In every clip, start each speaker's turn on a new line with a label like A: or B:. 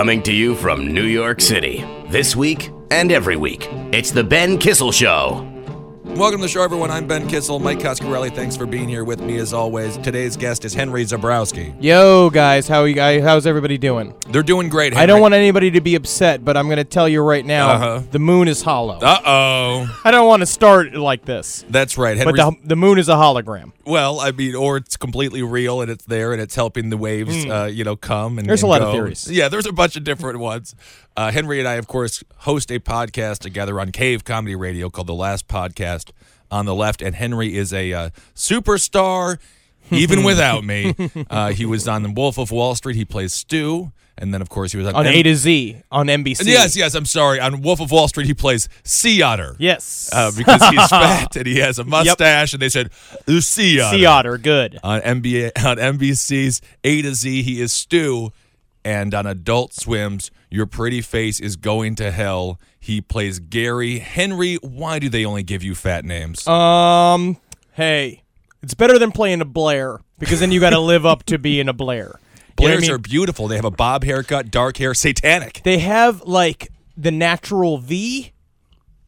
A: Coming to you from New York City. This week and every week, it's The Ben Kissel Show.
B: Welcome to the show, everyone. I'm Ben Kissel. Mike Coscarelli, thanks for being here with me as always. Today's guest is Henry Zebrowski.
C: Yo, guys, how you guys? How's everybody doing?
B: They're doing great.
C: I don't want anybody to be upset, but I'm going to tell you right now:
B: Uh-huh.
C: the moon is hollow.
B: Uh oh.
C: I don't want to start like this,
B: That's right.
C: Henry.
B: but
C: the, the moon is a hologram.
B: well, I mean, or it's completely real and it's there and it's helping the waves, uh, you know, come and
C: Hmm. There's a
B: and
C: lot of
B: go.
C: theories.
B: Yeah, there's a bunch of different ones. Uh, Henry and I, of course, host a podcast together on Cave Comedy Radio called The Last Podcast on the Left, and Henry is a uh, superstar. Even without me, uh, he was on The Wolf of Wall Street. He plays Stu, and then of course he was on,
C: On
B: M-
C: A to Z on NBC.
B: Yes, yes. I'm sorry. On Wolf of Wall Street, he plays Sea Otter.
C: yes.
B: Uh, because he's fat and he has a mustache, and they said Sea Otter.
C: sea otter, good.
B: on NBA on NBC's A to Z. He is Stu, and on Adult Swim's Your Pretty Face is Going to Hell. He plays Gary Henry. Why do they only give you fat names?
C: Um, hey, it's better than playing a Blair because then you got to live up to being a Blair. You know I
B: Blairs
C: mean?
B: are beautiful. They have a bob haircut, dark hair, satanic.
C: They have like the natural V.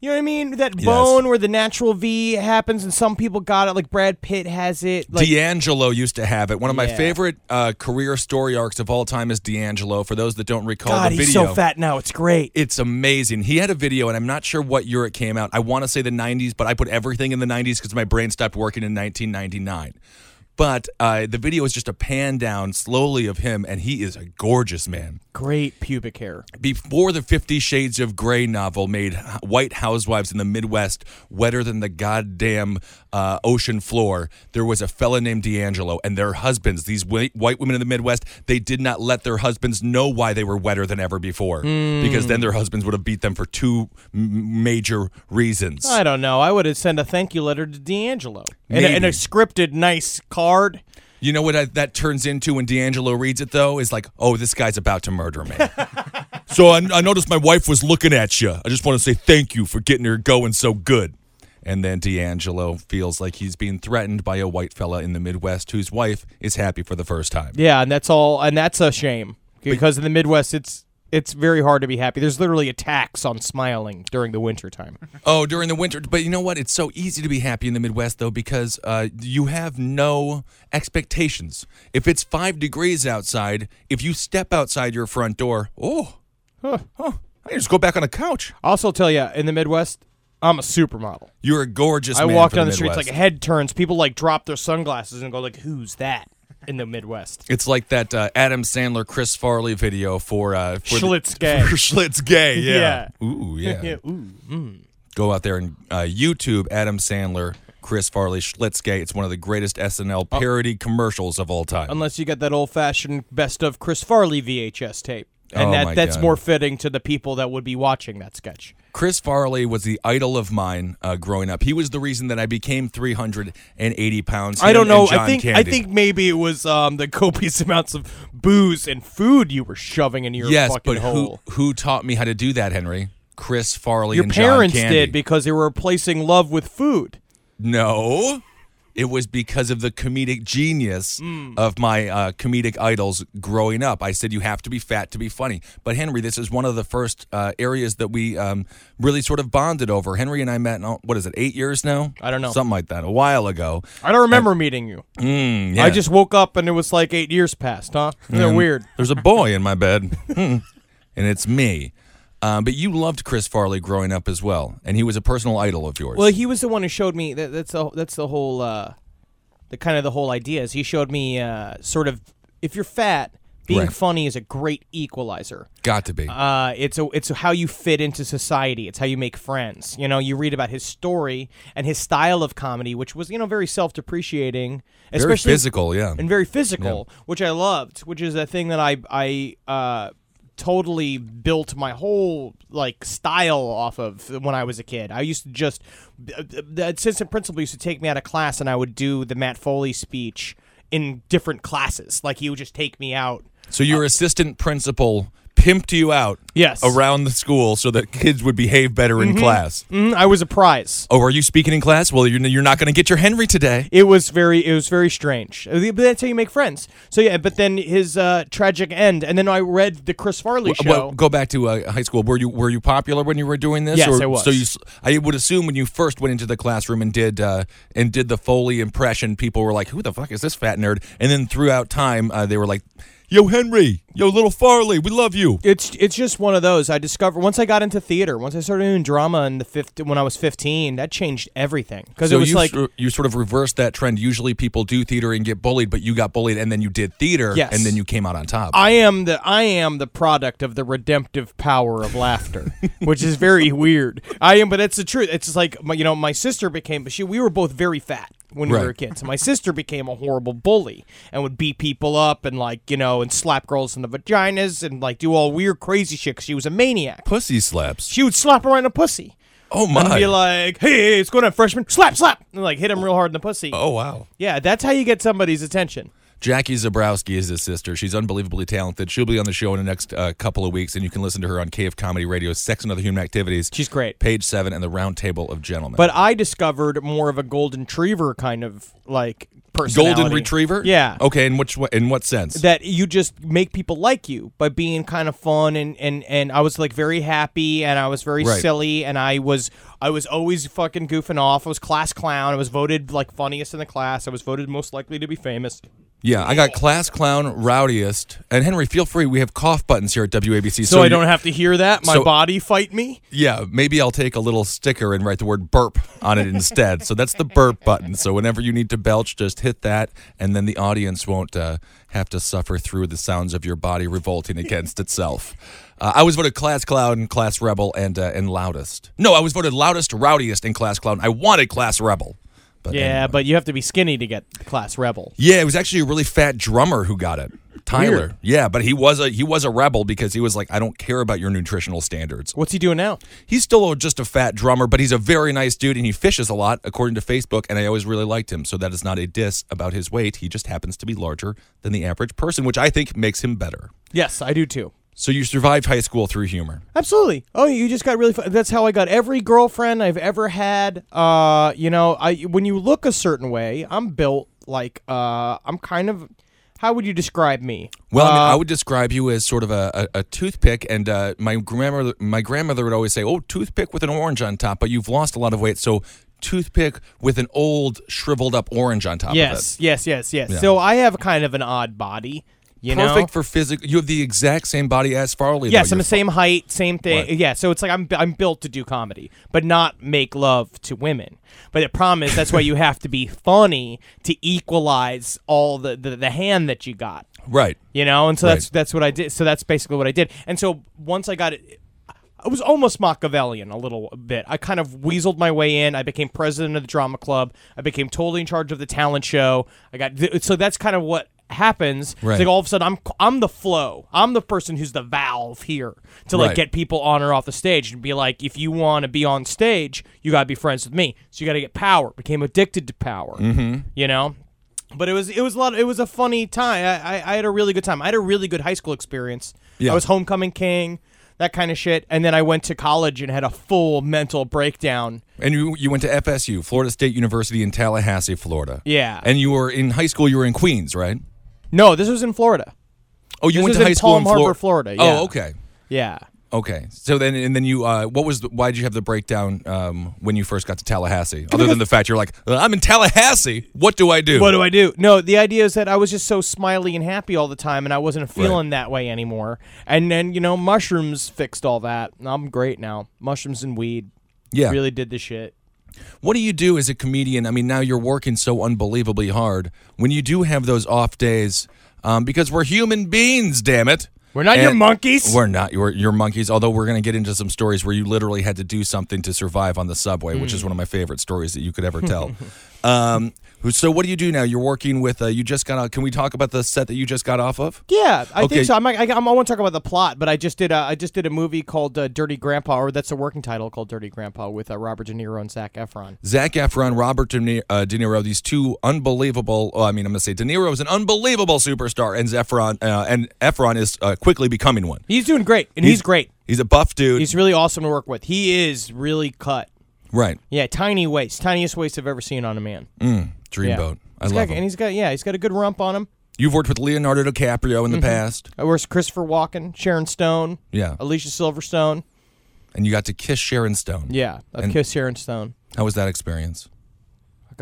C: You know what I mean? That bone where the natural V happens, and some people got it. Like Brad Pitt has it. Like,
B: D'Angelo used to have it. One of my favorite uh, career story arcs of all time is D'Angelo. For those that don't recall
C: God,
B: the
C: he's
B: video,
C: so fat now. It's great.
B: It's amazing. He had a video, and I'm not sure what year it came out. I want to say the 90s, but I put everything in the 90s because my brain stopped working in 1999. But uh, the video is just a pan down slowly of him, and he is a gorgeous man.
C: Great pubic hair.
B: Before the Fifty Shades of Grey novel made white housewives in the Midwest wetter than the goddamn uh, ocean floor, there was a fella named D'Angelo, and their husbands, these white, white women in the Midwest, they did not let their husbands know why they were wetter than ever before, because then their husbands would have beat them for two m- major reasons.
C: I don't know. I would have sent a thank you letter to D'Angelo and a, and a scripted nice card.
B: You know what I, that turns into when D'Angelo reads it, though? Is like, oh, this guy's about to murder me. so I, I noticed my wife was looking at you. I just want to say thank you for getting her going so good. And then D'Angelo feels like he's being threatened by a white fella in the Midwest whose wife is happy for the first time.
C: Yeah, and that's all. And that's a shame because in the Midwest, it's it's very hard to be happy. There's literally attacks on smiling during the winter time.
B: Oh, during the winter. But you know what? It's so easy to be happy in the Midwest, though, because uh, you have no expectations. If it's five degrees outside, if you step outside your front door, oh, huh, huh, I can just go back on the couch.
C: Also tell you, in the Midwest, I'm a supermodel.
B: You're a gorgeous
C: I walk down
B: the
C: the, streets like head turns. People like drop their sunglasses and go like, "Who's that?" In the Midwest.
B: It's like that uh, Adam Sandler, Chris Farley video for uh, for the-
C: Schlitz gay.
B: for Schlitz gay. Yeah.
C: Yeah.
B: Ooh, yeah.
C: yeah. Ooh. mm.
B: Go out there and uh, YouTube Adam Sandler, Chris Farley, Schlitz gay. It's one of the greatest SNL
C: Oh.
B: parody commercials of all time.
C: Unless you got that old fashioned best of Chris Farley VHS tape. And
B: Oh,
C: that, that's
B: God.
C: more fitting to the people that would be watching that sketch.
B: Chris Farley was the idol of mine uh, growing up. He was the reason that I became 380 pounds.
C: I don't know. I think I think maybe it was um, the copious amounts of booze and food you were shoving in your
B: yes,
C: fucking
B: but
C: hole.
B: who who taught me how to do that, Henry? Chris Farley
C: your
B: and John
C: parents
B: Candy.
C: did because they were replacing love with food.
B: No. It was because of the comedic genius
C: Hmm.
B: of my uh, comedic idols growing up. I said you have to be fat to be funny. But Henry, this is one of the first uh, areas that we um, really sort of bonded over. Henry and I met, in, what is it, eight years now?
C: I don't know.
B: Something like that, a while ago.
C: I don't remember meeting you.
B: Mm, yeah.
C: I just woke up and it was like eight years passed, huh? Isn't that weird?
B: There's a boy in my bed, Hmm. and it's me. Um, but you loved Chris Farley growing up as well, and he was a personal idol of yours.
C: Well, he was the one who showed me that. That's the that's the whole uh, the kind of the whole idea is he showed me uh, sort of if you're fat, being
B: Right.
C: funny is a great equalizer.
B: Got to be.
C: Uh, it's a, it's how you fit into society. It's how you make friends. You know, you read about his story and his style of comedy, which was you know very self depreciating,
B: Very
C: especially
B: physical, yeah.
C: and very physical, which I loved, which is a thing that I I uh, totally built my whole like style off of when I was a kid. I used to just the assistant principal used to take me out of class and I would do the Matt Foley speech in different classes. Like he would just take me out.
B: So your uh, assistant principal pimped you out
C: Yes.
B: around the school so that kids would behave better in class.
C: Mm, I was a prize.
B: Oh, are you speaking in class? Well, you're, you're not going to get your Henry today.
C: It was very, it was very strange. Uh, But that's how you make friends. So yeah, but then his uh, tragic end, and then I read the Chris Farley show.
B: Well, go back to uh, high school. Were you were you popular when you were doing this?
C: Yes,
B: or,
C: I was.
B: So you, I would assume when you first went into the classroom and did uh, and did the Foley impression, people were like, "Who the fuck is this fat nerd?" And then throughout time, uh, they were like, "Yo, Henry, yo, little Farley, we love you."
C: It's it's just one of those. I discovered once I got into theater, once I started doing drama in the fifth when I was fifteen, that changed everything because
B: So
C: it was
B: you
C: like
B: you sort of reversed that trend. Usually, people do theater and get bullied, but you got bullied and then you did theater,
C: Yes.
B: and then you came out on top.
C: I am the I am the product of the redemptive power of laughter, which is very weird. I am, but it's the truth. It's like my, you know, my sister became. But she we were both very fat when we
B: Right.
C: were kids. My sister became a horrible bully and would beat people up and like you know and slap girls in the vaginas and like do all weird crazy shit. Cause she was a maniac.
B: Pussy slaps.
C: She would slap around the pussy.
B: Oh my!
C: And be like, hey, it's going on, freshman. Slap, slap. And like hit him real hard in the pussy.
B: oh wow!
C: Yeah, that's how you get somebody's attention.
B: Jackie Zebrowski is his sister. She's unbelievably talented. She'll be on the show in the next uh, couple of weeks, and you can listen to her on Cave Comedy Radio, Sex and Other Human Activities.
C: She's great.
B: Page seven and the Round Table of Gentlemen.
C: But I discovered more of a golden retriever kind of like personality.
B: Golden Retriever.
C: Yeah.
B: Okay. In which in what sense?
C: That you just make people like you by being kind of fun and, and, and I was like very happy and I was very
B: Right.
C: silly and I was I was always fucking goofing off. I was class clown. I was voted like funniest in the class. I was voted most likely to be famous.
B: yeah, I got class clown, rowdiest, and Henry. Feel free. We have cough buttons here at WABC.
C: So, I don't have to hear that. My
B: so-
C: body fight me.
B: Yeah, maybe I'll take a little sticker and write the word burp on it instead. So that's the burp button. So whenever you need to belch, just that, and then the audience won't uh, have to suffer through the sounds of your body revolting against itself. Uh, I was voted class clown, and class rebel, and uh, and loudest. No, I was voted loudest, rowdiest, and class clown. I wanted class rebel. But
C: Yeah,
B: anyway.
C: but you have to be skinny to get class rebel.
B: yeah, it was actually a really fat drummer who got it. Tyler.
C: Weird.
B: Yeah, but he was a he was a rebel because he was like, I don't care about your nutritional standards.
C: What's he doing now?
B: He's still just a fat drummer, but he's a very nice dude and he fishes a lot, according to Facebook. And I always really liked him. So that is not a diss about his weight. He just happens to be larger than the average person, which I think makes him better.
C: Yes, I do too.
B: So you survived high school through humor.
C: Absolutely. Oh, you just got really. Fu- that's how I got every girlfriend I've ever had. Uh, you know, I when you look a certain way, I'm built like uh, I'm kind of. How would you describe me?
B: Well, I, mean,
C: Uh,
B: I would describe you as sort of a, a, a toothpick, and uh, my grandmother my grandmother would always say, "Oh, toothpick with an orange on top," but you've lost a lot of weight, so toothpick with an old shriveled up orange on top
C: yes,
B: of
C: yes, yes, yes.
B: Yeah.
C: So I have kind of an odd body. You.
B: Perfect
C: know.
B: for physical. You have the exact same body as Farley. though.
C: Yes, I'm
B: You're
C: the same height, same thing.
B: Right.
C: Yeah, so it's like I'm I'm built to do comedy, but not make love to women. But the problem is that's why you have to be funny to equalize all the, the, the hand that you got.
B: Right.
C: you know and so that's
B: Right.
C: that's what i did so that's basically what i did and so once i got it I was almost Machiavellian a little bit. I kind of weaseled my way in. I became president of the drama club. I became totally in charge of the talent show. I got so that's kind of what happens. It's like all of a sudden I'm I'm the flow. I'm the person who's the valve here to like
B: Right.
C: get people on or off the stage and be like, if you want to be on stage, you got to be friends with me. So you got to get power. Became addicted to power. Mm-hmm. You know. But it was it was a lot. It was a funny time. I, I, I had a really good time. I had a really good high school experience.
B: Yeah.
C: I was homecoming king, that kind of shit. And then I went to college and had a full mental breakdown.
B: And you you went to FSU, Florida State University in Tallahassee, Florida.
C: Yeah.
B: And you were in high school. You were in Queens, right?
C: No, this was in Florida.
B: Oh, you
C: This
B: went to high school
C: Palm
B: in
C: Harbor, Florida, yeah.
B: Oh, okay,
C: Yeah.
B: okay. So then and then you uh, what was the, why did you have the breakdown um, when you first got to Tallahassee? Other than the fact you're like "Uh, I'm in Tallahassee. What do I do?
C: What do I do? No, the idea is that I was just so smiley and happy all the time, and I wasn't feeling that way anymore. And then you know, mushrooms fixed all that. I'm great now. Mushrooms and weed
B: yeah.
C: really did the shit.
B: What do you do as a comedian? I mean, now you're working so unbelievably hard. When you do have those off days, um, because we're human beings, damn it.
C: We're not your monkeys.
B: We're not your your monkeys. Although we're going to get into some stories where you literally had to do something to survive on the subway, which
C: Hmm.
B: is one of my favorite stories that you could ever tell. Um, so what do you do now? You're working with. Uh, you just got. out Can we talk about the set that you just got off of?
C: Yeah, I
B: Okay.
C: think so. I'm, I, I, I won't talk about the plot, but I just did. A, I just did a movie called uh, Dirty Grandpa, or that's a working title called Dirty Grandpa with uh, Robert De Niro and Zac Efron.
B: Zac Efron, Robert De Niro, uh, De Niro these two unbelievable. Oh, I mean, I'm gonna say De Niro is an unbelievable superstar, and Efron uh, and Efron is uh, quickly becoming one.
C: He's doing great, and he's, great.
B: He's a buff dude,
C: He's really awesome to work with. He is really cut.
B: Right?
C: Yeah, tiny waist, tiniest waist I've ever seen on a man.
B: Dreamboat. I
C: He's
B: love
C: got,
B: him.
C: and he's got yeah, he's got a good rump on him.
B: You've worked with Leonardo DiCaprio in the past,
C: Uh, Where's Christopher Walken, Sharon Stone,
B: yeah,
C: Alicia Silverstone?
B: and you got to kiss Sharon Stone.
C: Yeah, I've kissed Sharon Stone.
B: How was that experience?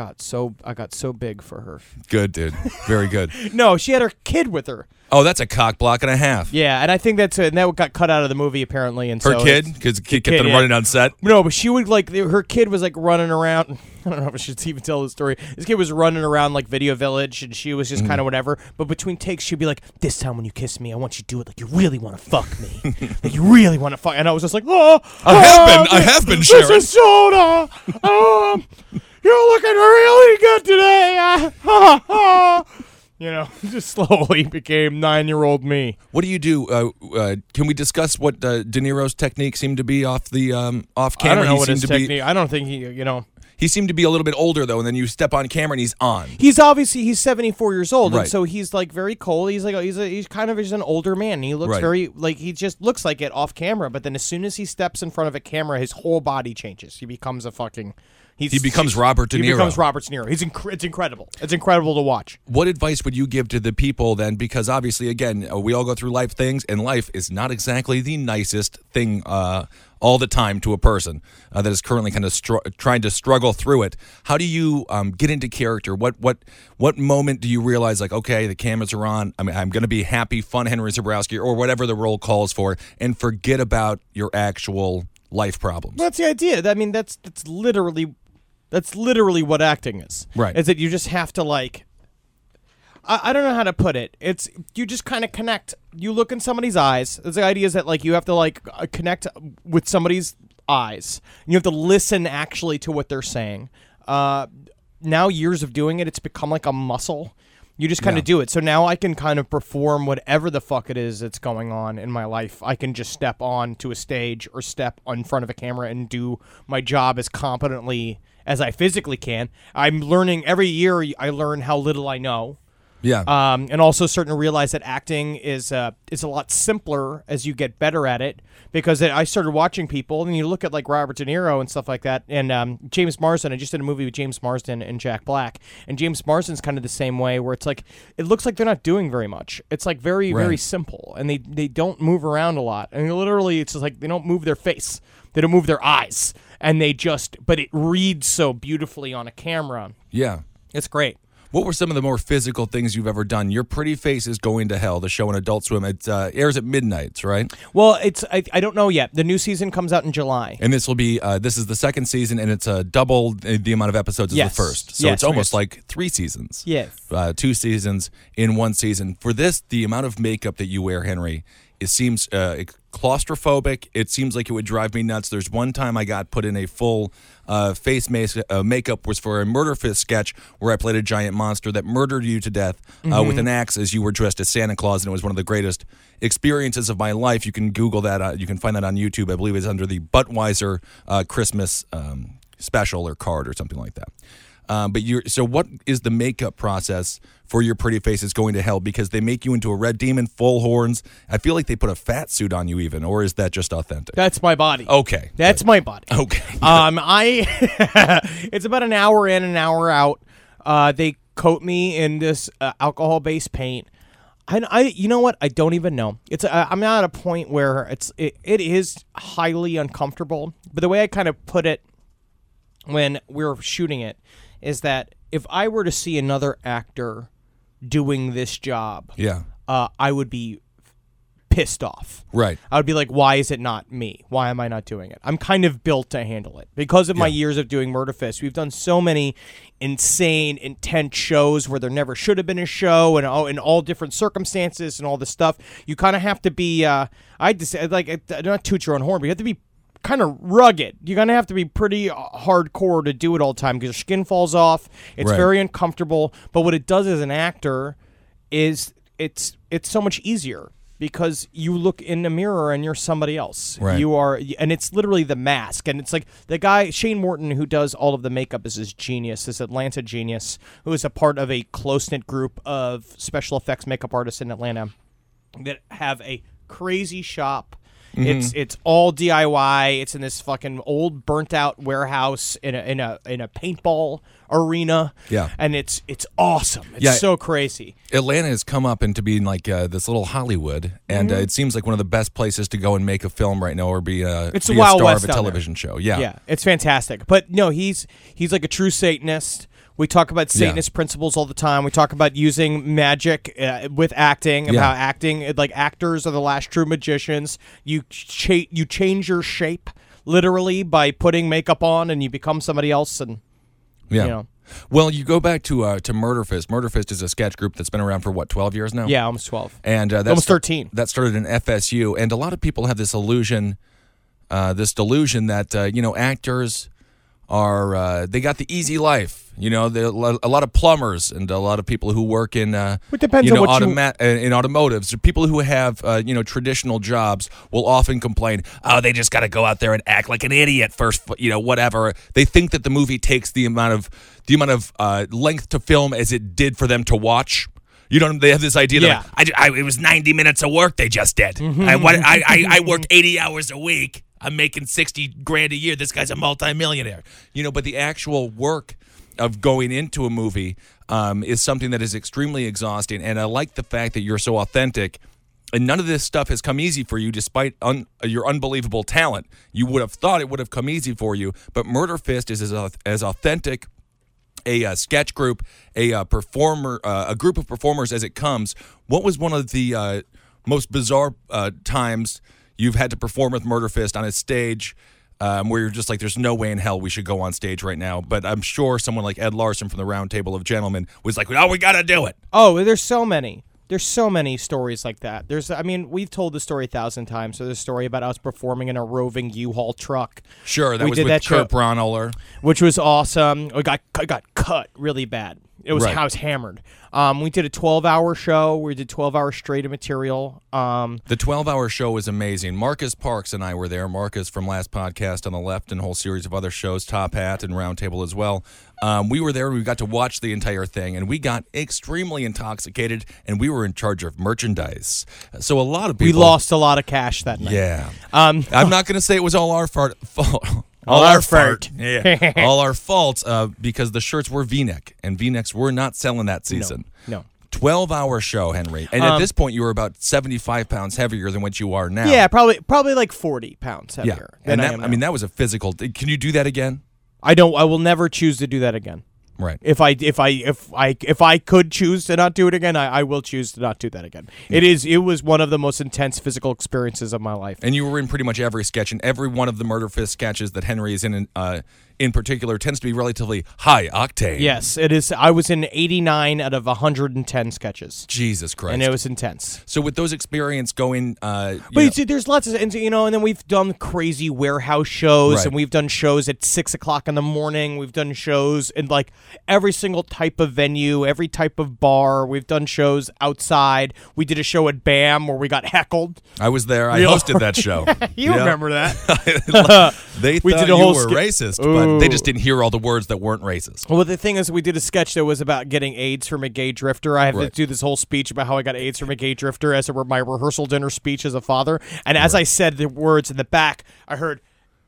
C: I got so I got so big for her.
B: Good, dude. Very good.
C: No, she had her kid with her.
B: Oh, that's a cock block and a half.
C: Yeah, and I think that's and that got cut out of the movie apparently. And
B: Her
C: so
B: kid, because the kid
C: kid,
B: kept them
C: yeah.
B: running on set.
C: No, but she would like her kid was like running around. I don't know if I should even tell the story. This kid was running around like Video Village, and she was just
B: Mm-hmm.
C: kind of whatever. But between takes, she'd be like, "This time when you kiss me, I want you to do it like you really want to fuck me, like you really want to fuck." And I was just like, "Oh,
B: I have
C: oh,
B: been- I have been,
C: this is soda. Um, you're looking really good today." You know, just slowly became nine-year-old me.
B: What do you do? Uh, uh, can we discuss what uh, De Niro's technique seemed to be off the um, off
C: I
B: camera?
C: don't know
B: he
C: what his
B: to
C: technique.
B: be
C: I don't think he, you know.
B: he seemed to be a little bit older though, and then you step on camera and he's on.
C: He's obviously he's 74 years old,
B: Right.
C: and so he's like very cold. He's like he's a, he's kind of just an older man. and He looks
B: Right.
C: very like he just looks like it off camera, but then as soon as he steps in front of a camera, his whole body changes. He becomes a fucking. He's,
B: He becomes Robert De
C: He becomes Robert De Niro. He's inc- it's incredible. It's incredible to watch.
B: What advice would you give to the people then? Because obviously, again, uh, we all go through life things, and life is not exactly the nicest thing uh, all the time to a person uh, that is currently kind of str- trying to struggle through it. How do you um, get into character? What what what moment do you realize like, okay, the cameras are on. I mean, I'm going to be happy, fun Henry Zebrowski, or whatever the role calls for, and forget about your actual life problems.
C: That's the idea. I mean, that's that's literally that's literally what acting is.
B: Right.
C: Is that you just have to like I, I don't know how to put it. It's you just kind of connect. You look in somebody's eyes. The idea is that like you have to like uh, connect with somebody's eyes. You have to listen actually to what they're saying. Uh, now years of doing it, it's become like a muscle. You just kind of do it. So now I can kind of perform whatever the fuck it is that's going on in my life. I can just step on to a stage or step in front of a camera and do my job as competently as I physically can. I'm learning every year. I learn how little I know
B: Yeah.
C: um, and also starting to realize that acting is uh, is a lot simpler as you get better at it. Because I started watching people, and you look at like Robert De Niro and stuff like that, and um, James Marsden. I just did a movie with James Marsden and Jack Black, and James Marsden's kind of the same way, where it's like it looks like they're not doing very much. It's like very very simple, and they they don't move around a lot, and literally it's just like they don't move their face, they don't move their eyes, and they just. But it reads so beautifully on a camera.
B: yeah.
C: It's great.
B: What were some of the more physical things you've ever done? Your Pretty Face is Going to Hell, the show on Adult Swim. It uh, airs at midnights, right?
C: Well, it's I, I don't know yet. The new season comes out in July.
B: And this will be uh, this is the second season, and it's uh, double the the amount of episodes as
C: Yes.
B: the first. So
C: Yes,
B: it's almost
C: yes.
B: like three seasons.
C: Yes.
B: uh, two seasons in one season. For this, the amount of makeup that you wear, Henry, it seems uh, claustrophobic. It seems like it would drive me nuts. There's one time I got put in a full uh, face uh, makeup was for a murder fist sketch where I played a giant monster that murdered you to death uh, with an axe as you were dressed as Santa Claus, and it was one of the greatest experiences of my life. You can Google that. Uh, you can find that on YouTube. I believe it's under the Buttweiser uh, Christmas um, special or card or something like that. Um, but you're so what is the makeup process for your pretty faces going to hell because they make you into a red demon, full horns. I feel like they put a fat suit on you even, or is that just authentic?
C: That's my body.
B: okay,
C: That's my body.
B: okay.
C: Um, I it's about an hour in, an hour out. Uh, they coat me in this uh, alcohol-based paint. I, I, you know what? I don't even know. It's uh, I'm not at a point where it's it, it is highly uncomfortable. But the way I kind of put it when we were shooting it is that if I were to see another actor doing this job,
B: yeah,
C: uh, I would be pissed off.
B: right.
C: I would be like, why is it not me? Why am I not doing it? I'm kind of built to handle it because of my years of doing Murder Fist. We've done so many insane, intense shows where there never should have been a show, and all in all different circumstances and all this stuff. You kind of have to be. Uh, I just like I don't toot your own horn, but you have to be kind of rugged. You're gonna have to be pretty uh, hardcore to do it all the time because your skin falls off. It's
B: Right.
C: very uncomfortable. But what it does as an actor is it's it's so much easier because you look in the mirror and you're somebody else.
B: Right.
C: You are, and it's literally the mask. And it's like the guy Shane Morton who does all of the makeup is this genius, this Atlanta genius who is a part of a close knit group of special effects makeup artists in Atlanta that have a crazy shop.
B: Mm-hmm.
C: It's it's all DIY. It's in this fucking old burnt out warehouse in a in a in a paintball arena.
B: Yeah.
C: and it's it's awesome. It's
B: Yeah.
C: so crazy.
B: Atlanta has come up into being like uh, this little Hollywood, and uh,
C: Mm-hmm.
B: it seems like one of the best places to go and make a film right now, or be a
C: It's
B: be
C: the
B: a
C: Wild
B: star
C: West
B: of a television show. Yeah,
C: Yeah, it's fantastic. But no, he's he's like a true Satanist. We talk about
B: Yeah.
C: Satanist principles all the time. We talk about using magic uh, with acting,
B: Yeah.
C: how acting, like actors, are the last true magicians. You cha- you change your shape literally by putting makeup on, and you become somebody else. And
B: yeah.
C: You know.
B: Well, you go back to uh, to Murder Fist. Murder Fist is a sketch group that's been around for what twelve years now.
C: yeah, almost twelve.
B: and uh, that's
C: Almost 13.
B: That started in FSU, and a lot of people have this illusion, uh, this delusion that uh, you know actors are uh, they got the easy life. You know, there a lot- of plumbers and a lot of people who work in. Uh,
C: It depends
B: you
C: on what you-
B: automa- uh, in automotives. People who have uh, you know traditional jobs will often complain, "Oh, they just got to go out there and act like an idiot first. You know, whatever. They think that the movie takes the amount of the amount of uh, length to film as it did for them to watch. You know, they have this idea
C: Yeah.
B: that I, I- it was 90 minutes of work they just did. I, what, I, I, I worked 80 hours a week. I'm making 60 grand a year. This guy's a multimillionaire. You know, but the actual work of going into a movie um, is something that is extremely exhausting. And I like the fact that you're so authentic. And none of this stuff has come easy for you, despite un- your unbelievable talent. You would have thought it would have come easy for you, but Murder Fist is as, as authentic a uh, sketch group, a uh, performer, uh, a group of performers as it comes. What was one of the uh, most bizarre uh, times you've had to perform with Murder Fist on a stage? Um, where you're just like, there's no way in hell we should go on stage right now. But I'm sure someone like Ed Larson from the Roundtable of Gentlemen was like, oh, we got to do it.
C: Oh, there's so many. There's so many stories like that. There's, I mean, we've told the story a thousand times. So there's a story about us performing in a roving U-Haul truck.
B: Sure, that
C: We
B: was
C: did
B: with
C: that
B: Kurt
C: show-
B: Braunohler.
C: which was awesome. We got got cut really bad. It was
B: Right.
C: I was hammered. Um, we did a 12 hour show. We did 12 hours straight of material. Um,
B: The 12 hour show was amazing. Marcus Parks and I were there. Marcus from last podcast on the left and a whole series of other shows, Top Hat and Roundtable as well. Um, we were there and we got to watch the entire thing and we got extremely intoxicated and we were in charge of merchandise. So a lot of
C: we lost a lot of cash that night.
B: Yeah.
C: Um,
B: I'm not going to say it was all our fault.
C: All our fault.
B: Yeah. all our fault uh, because the shirts were V-neck and V-necks were not selling that season.
C: no.
B: 12 hour show, Henry. And at this point, you were about 75 pounds heavier than what you are now.
C: Yeah, probably probably like 40 pounds
B: Yeah.
C: heavier. than
B: And
C: I,
B: that,
C: am
B: I mean, that was a physical. Can you do that again?
C: I don't. I will never choose to do that again.
B: Right.
C: If I if I if I if I could choose to not do it again, I, I will choose to not do that again. It is it was one of the most intense physical experiences of my life.
B: And you were in pretty much every sketch, and every one of the Murder Fist sketches that Henry is in, uh, in particular, tends to be relatively high octane.
C: Yes, it is. I was in 89 out of 110 sketches,
B: Jesus Christ.
C: and it was intense.
B: so with those experience going, uh, you
C: But
B: know-
C: see, there's lots of, and you know, and then we've done crazy warehouse shows,
B: Right.
C: and we've done shows at six o'clock in the morning. We've done shows in like every single type of venue, every type of bar. We've done shows outside. We did a show at BAM where we got heckled.
B: I was there. I
C: Real-
B: hosted that show.
C: You
B: Yeah.
C: remember that?
B: they
C: We
B: thought
C: did a
B: you
C: whole
B: were
C: sk-
B: racist, but they just didn't hear all the words that weren't racist.
C: Well, the thing is, we did a sketch that was about getting AIDS from a gay drifter. I have
B: Right.
C: to do this whole speech about how I got AIDS from a gay drifter as it were my rehearsal dinner speech as a father. And as I said the words in the back, I heard,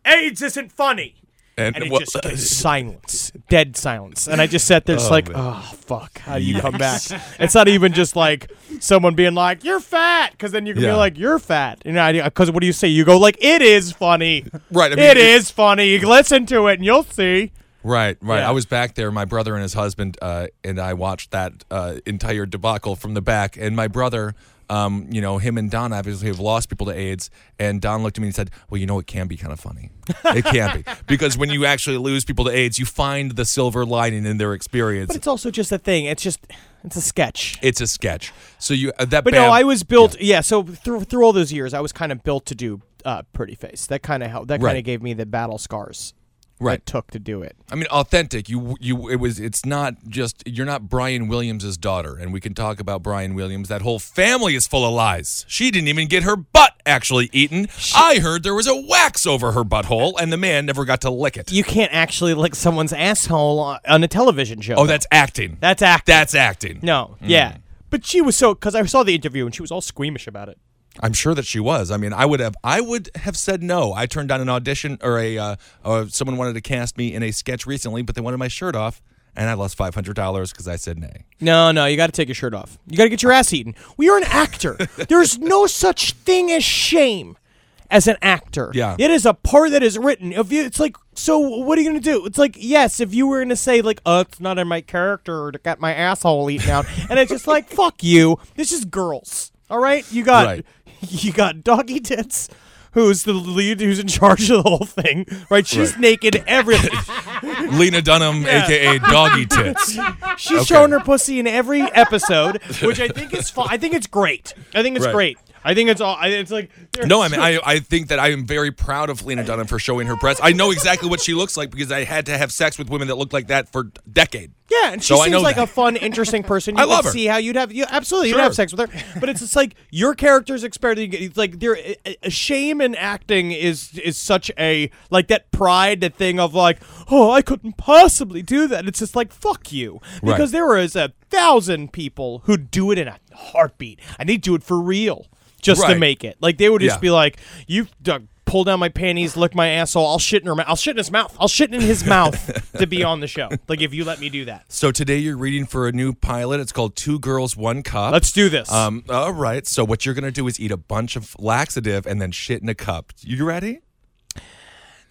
C: "AIDS isn't funny."
B: And,
C: And it
B: well-
C: just goes silence, dead silence. And I just sat there, just like, oh fuck, how do you come back? It's not even just like someone being like, "You're fat," because then you can
B: Yeah.
C: be like, "You're fat," you know? Because what do you say? You go like, "It is funny."
B: Right, I mean,
C: it
B: it-
C: is funny. You listen to it and you'll see.
B: Right, right.
C: Yeah.
B: I was back there. My brother and his husband uh, and I watched that uh, entire debacle from the back. And my brother, um, you know, him and Don obviously have lost people to AIDS. And Don looked at me and said, "Well, you know, it can be kind of funny. It can be because when you actually lose people to AIDS, you find the silver lining in their experience.
C: But it's also just a thing. It's just it's a sketch.
B: It's a sketch. So you uh, that.
C: But no, I was built. Yeah. so through through all those years, I was kind of built to do uh, Pretty Face. That kind of helped. That kind of gave me the battle scars.
B: Right.
C: It took to do it.
B: I mean, authentic. You, you. It was. It's not just. You're not Brian Williams' daughter, and we can talk about Brian Williams. That whole family is full of lies. She didn't even get her butt actually eaten. I heard there was a wax over her butthole, and the man never got to lick it.
C: You can't actually lick someone's asshole on- on a television show.
B: Oh, that's acting.
C: that's acting.
B: That's acting.
C: no, mm. yeah. But she was so because I saw the interview and she was all squeamish about it.
B: I'm sure that she was. I mean, I would have. I would have said no. I turned down an audition, or a. Uh, or someone wanted to cast me in a sketch recently, but they wanted my shirt off, and I lost five hundred dollars because I said nay.
C: No, no, you got to take your shirt off. You got to get your ass eaten. We are an actor. There's no such thing as shame as an actor.
B: Yeah.
C: It is a part that is written. If you, it's like, so what are you going to do? It's like, yes, if you were going to say like, oh, it's not in my character to get my asshole eaten out, and it's just like, fuck you. This is girls. All right, you got
B: Right.
C: you got doggy tits. Who's the lead? Who's in charge of the whole thing? Right? She's naked. Everything.
B: Lena Dunham, aka Doggy Tits.
C: She's showing her pussy in every episode, which I think is fun. I think it's great. I think it's
B: Right.
C: great. I think it's all. I- It's like
B: No, I mean, I, I think that I am very proud of Lena Dunham for showing her breasts. I know exactly what she looks like because I had to have sex with women that looked like that for a decade.
C: yeah, and she
B: So
C: seems like
B: that.
C: a fun, interesting person. You
B: I love her.
C: See how you'd have you absolutely you'd have sex with her, but it's just like your character's experience. It's like there, shame in acting is is such a like that pride, that thing of like, oh, I couldn't possibly do that. It's just like fuck you,
B: Right.
C: because there is a thousand people who do it in a heartbeat, and they do it for real just to make it. Like they would just
B: Yeah.
C: be like, you. Uh, Pull down my panties, lick my asshole. I'll shit in her mouth. I'll shit in his mouth. I'll shit in his mouth to be on the show. Like if you let me do that.
B: So today you're reading for a new pilot. It's called Two Girls, One Cup.
C: Let's do this.
B: Um, all right. So what you're gonna do is eat a bunch of laxative and then shit in a cup. You ready?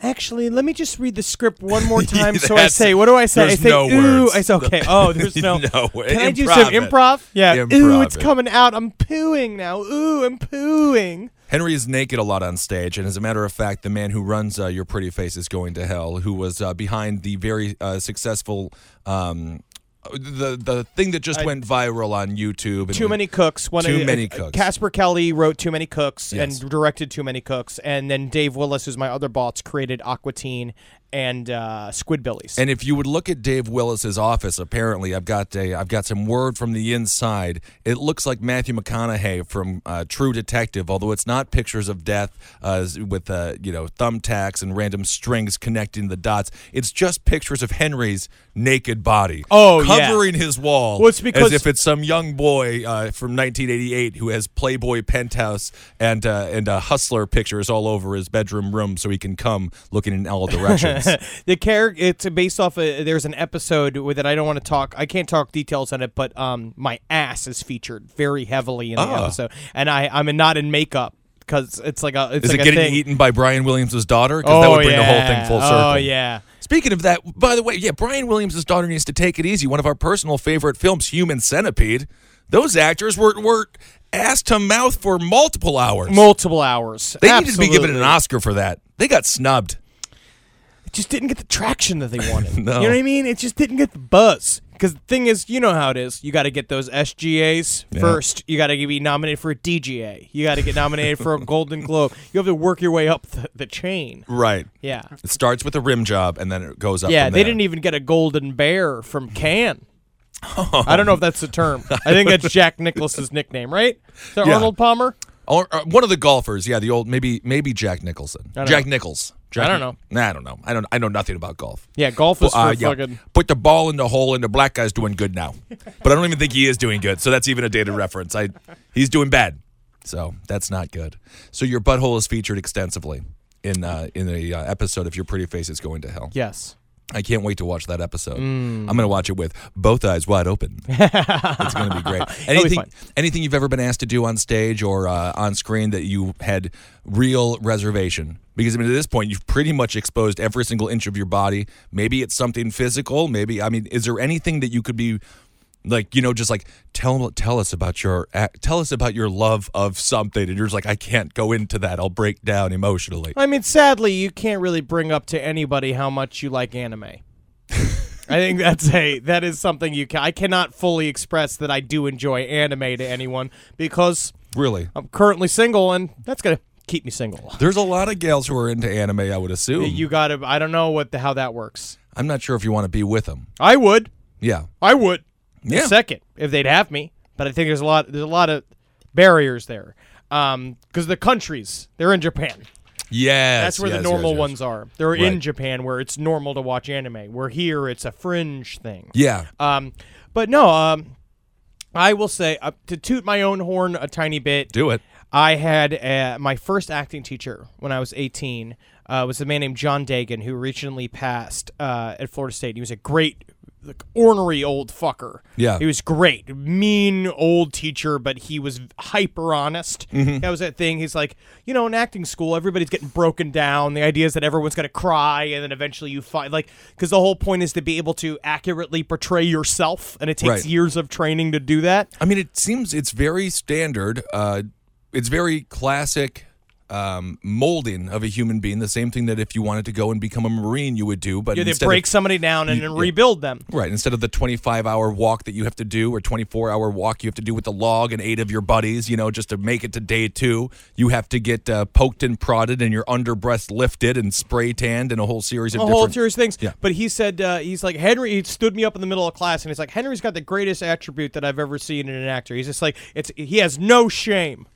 C: Actually, let me just read the script one more time. so I say, what do I say? I say,
B: no
C: ooh.
B: words.
C: I say, okay. Oh, there's no.
B: No,
C: Can I do some improv? Yeah. Ooh, it's
B: it.
C: coming out. I'm pooing now. Ooh, I'm pooing.
B: Henry is naked a lot on stage, and as a matter of fact, the man who runs uh, Your Pretty Face is Going to Hell, who was uh, behind the very uh, successful. Um, the the thing that just
C: I-
B: went viral on YouTube. And
C: Too many cooks. One
B: Too
C: of,
B: many
C: uh,
B: cooks.
C: Casper Kelly wrote Too Many Cooks
B: Yes.
C: and directed Too Many Cooks, and then Dave Willis, who's my other boss, created Aqua Teen and uh, Squidbillies.
B: And if you would look at Dave Willis's office, apparently I've got a I've got some word from the inside. It looks like Matthew McConaughey from uh, True Detective, although it's not pictures of death uh, with uh, you know thumbtacks and random strings connecting the dots. It's just pictures of Henry's naked body,
C: Oh, yeah.
B: covering his wall,
C: Well, it's because-
B: as if it's some young boy uh, from 1988 who has Playboy penthouse and uh, and uh, hustler pictures all over his bedroom room, so he can come looking in all directions.
C: the character it's based off a, there's an episode with it i don't want to talk i can't talk details on it but um my ass is featured very heavily in the
B: Oh.
C: episode and i i'm not in makeup because it's like a it's
B: Is
C: like
B: it
C: a
B: getting
C: thing.
B: eaten by Brian Williams' daughter? Because
C: oh,
B: that would bring
C: yeah.
B: the whole thing full circle.
C: oh yeah
B: Speaking of that, by the way, yeah, Brian Williams' daughter needs to take it easy. One of our personal favorite films, Human Centipede. Those actors were were ass to mouth for multiple hours.
C: multiple hours
B: they needed to be given an
C: Absolutely.
B: Oscar for that. They got snubbed.
C: It just didn't get the traction that they wanted
B: No.
C: you know what i mean it just didn't get the buzz because the thing is you know how it is you got to get those sgas
B: Yeah.
C: first you got to be nominated for a dga you got to get nominated for a golden globe you have to work your way up the, the chain
B: Right.
C: yeah
B: It starts with a rim job and then it goes up.
C: Yeah, they
B: there.
C: didn't even get a golden bear from Cannes. I don't know if that's the term. I think that's Jack Nicklaus's nickname, right? Is that
B: Yeah.
C: Arnold Palmer?
B: Or, uh, one of the golfers, yeah, the old maybe maybe Jack Nicholson, Jack
C: know.
B: Nichols. Jack,
C: I don't know.
B: Nah, I don't know. I don't. I know nothing about golf.
C: Yeah, golf is for
B: Uh, yeah.
C: fucking.
B: Put the ball in the hole, and the black guy's doing good now. but I don't even think he is doing good. So that's even a dated reference. I, he's doing bad. So that's not good. So your butthole is featured extensively in uh, in the uh, episode of Your Pretty Face is Going to Hell.
C: Yes.
B: I can't wait to watch that episode.
C: Mm.
B: I'm going to watch it with both eyes wide open. it's going to be great. Anything,
C: fun.
B: anything you've ever been asked to do on stage or uh, on screen that you had real reservation? Because I mean, at this point, you've pretty much exposed every single inch of your body. Maybe it's something physical. Maybe I mean, is there anything that you could be like, you know, just like tell tell us about your tell us about your love of something, and you're just like, I can't go into that. I'll break down emotionally.
C: I mean, sadly, you can't really bring up to anybody how much you like anime. I think that's a that is something you can. I cannot fully express that I do enjoy anime to anyone because
B: Really?
C: I'm currently single, and that's gonna keep me single.
B: There's a lot of gals who are into anime. I would assume.
C: You got to. I don't know what the how that works.
B: I'm not sure if you want to be with them.
C: I would.
B: Yeah.
C: I would.
B: Yeah.
C: second if they'd have me, but I think there's a lot. There's a lot of barriers there. Um, because the countries they're in Japan.
B: Yes.
C: That's where
B: yes,
C: the normal
B: yes, yes.
C: ones are. They're
B: Right.
C: in Japan where it's normal to watch anime. Where here it's a fringe thing.
B: Yeah.
C: Um, but no. Um, I will say uh, to toot my own horn a tiny bit.
B: Do it.
C: I had uh, my first acting teacher when I was 18 uh, was a man named John Dagan who recently passed uh, at Florida State. He was a great, like, ornery old fucker.
B: Yeah.
C: he was great, mean old teacher, but he was hyper honest.
B: Mm-hmm.
C: That was that thing. He's like, you know, in acting school, everybody's getting broken down. The idea is that everyone's gonna cry, and then eventually you find like because the whole point is to be able to accurately portray yourself, and it takes
B: Right.
C: years of training to do that.
B: I mean, it seems it's very standard. Uh, it's very classic um, molding of a human being. The same thing that if you wanted to go and become a marine, you would do. But
C: Yeah, they break
B: of,
C: somebody down and
B: you-
C: then
B: yeah.
C: rebuild them.
B: right instead of the 25 hour walk that you have to do or 24 hour walk you have to do with the log and eight of your buddies, you know, just to make it to day two, you have to get uh, poked and prodded and your underbreast lifted and spray tanned and a whole series of
C: a
B: different.
C: whole series of things.
B: Yeah.
C: But he said uh, he's like Henry. He stood me up in the middle of class and he's like Henry's got the greatest attribute that I've ever seen in an actor. He's just like it's he has no shame.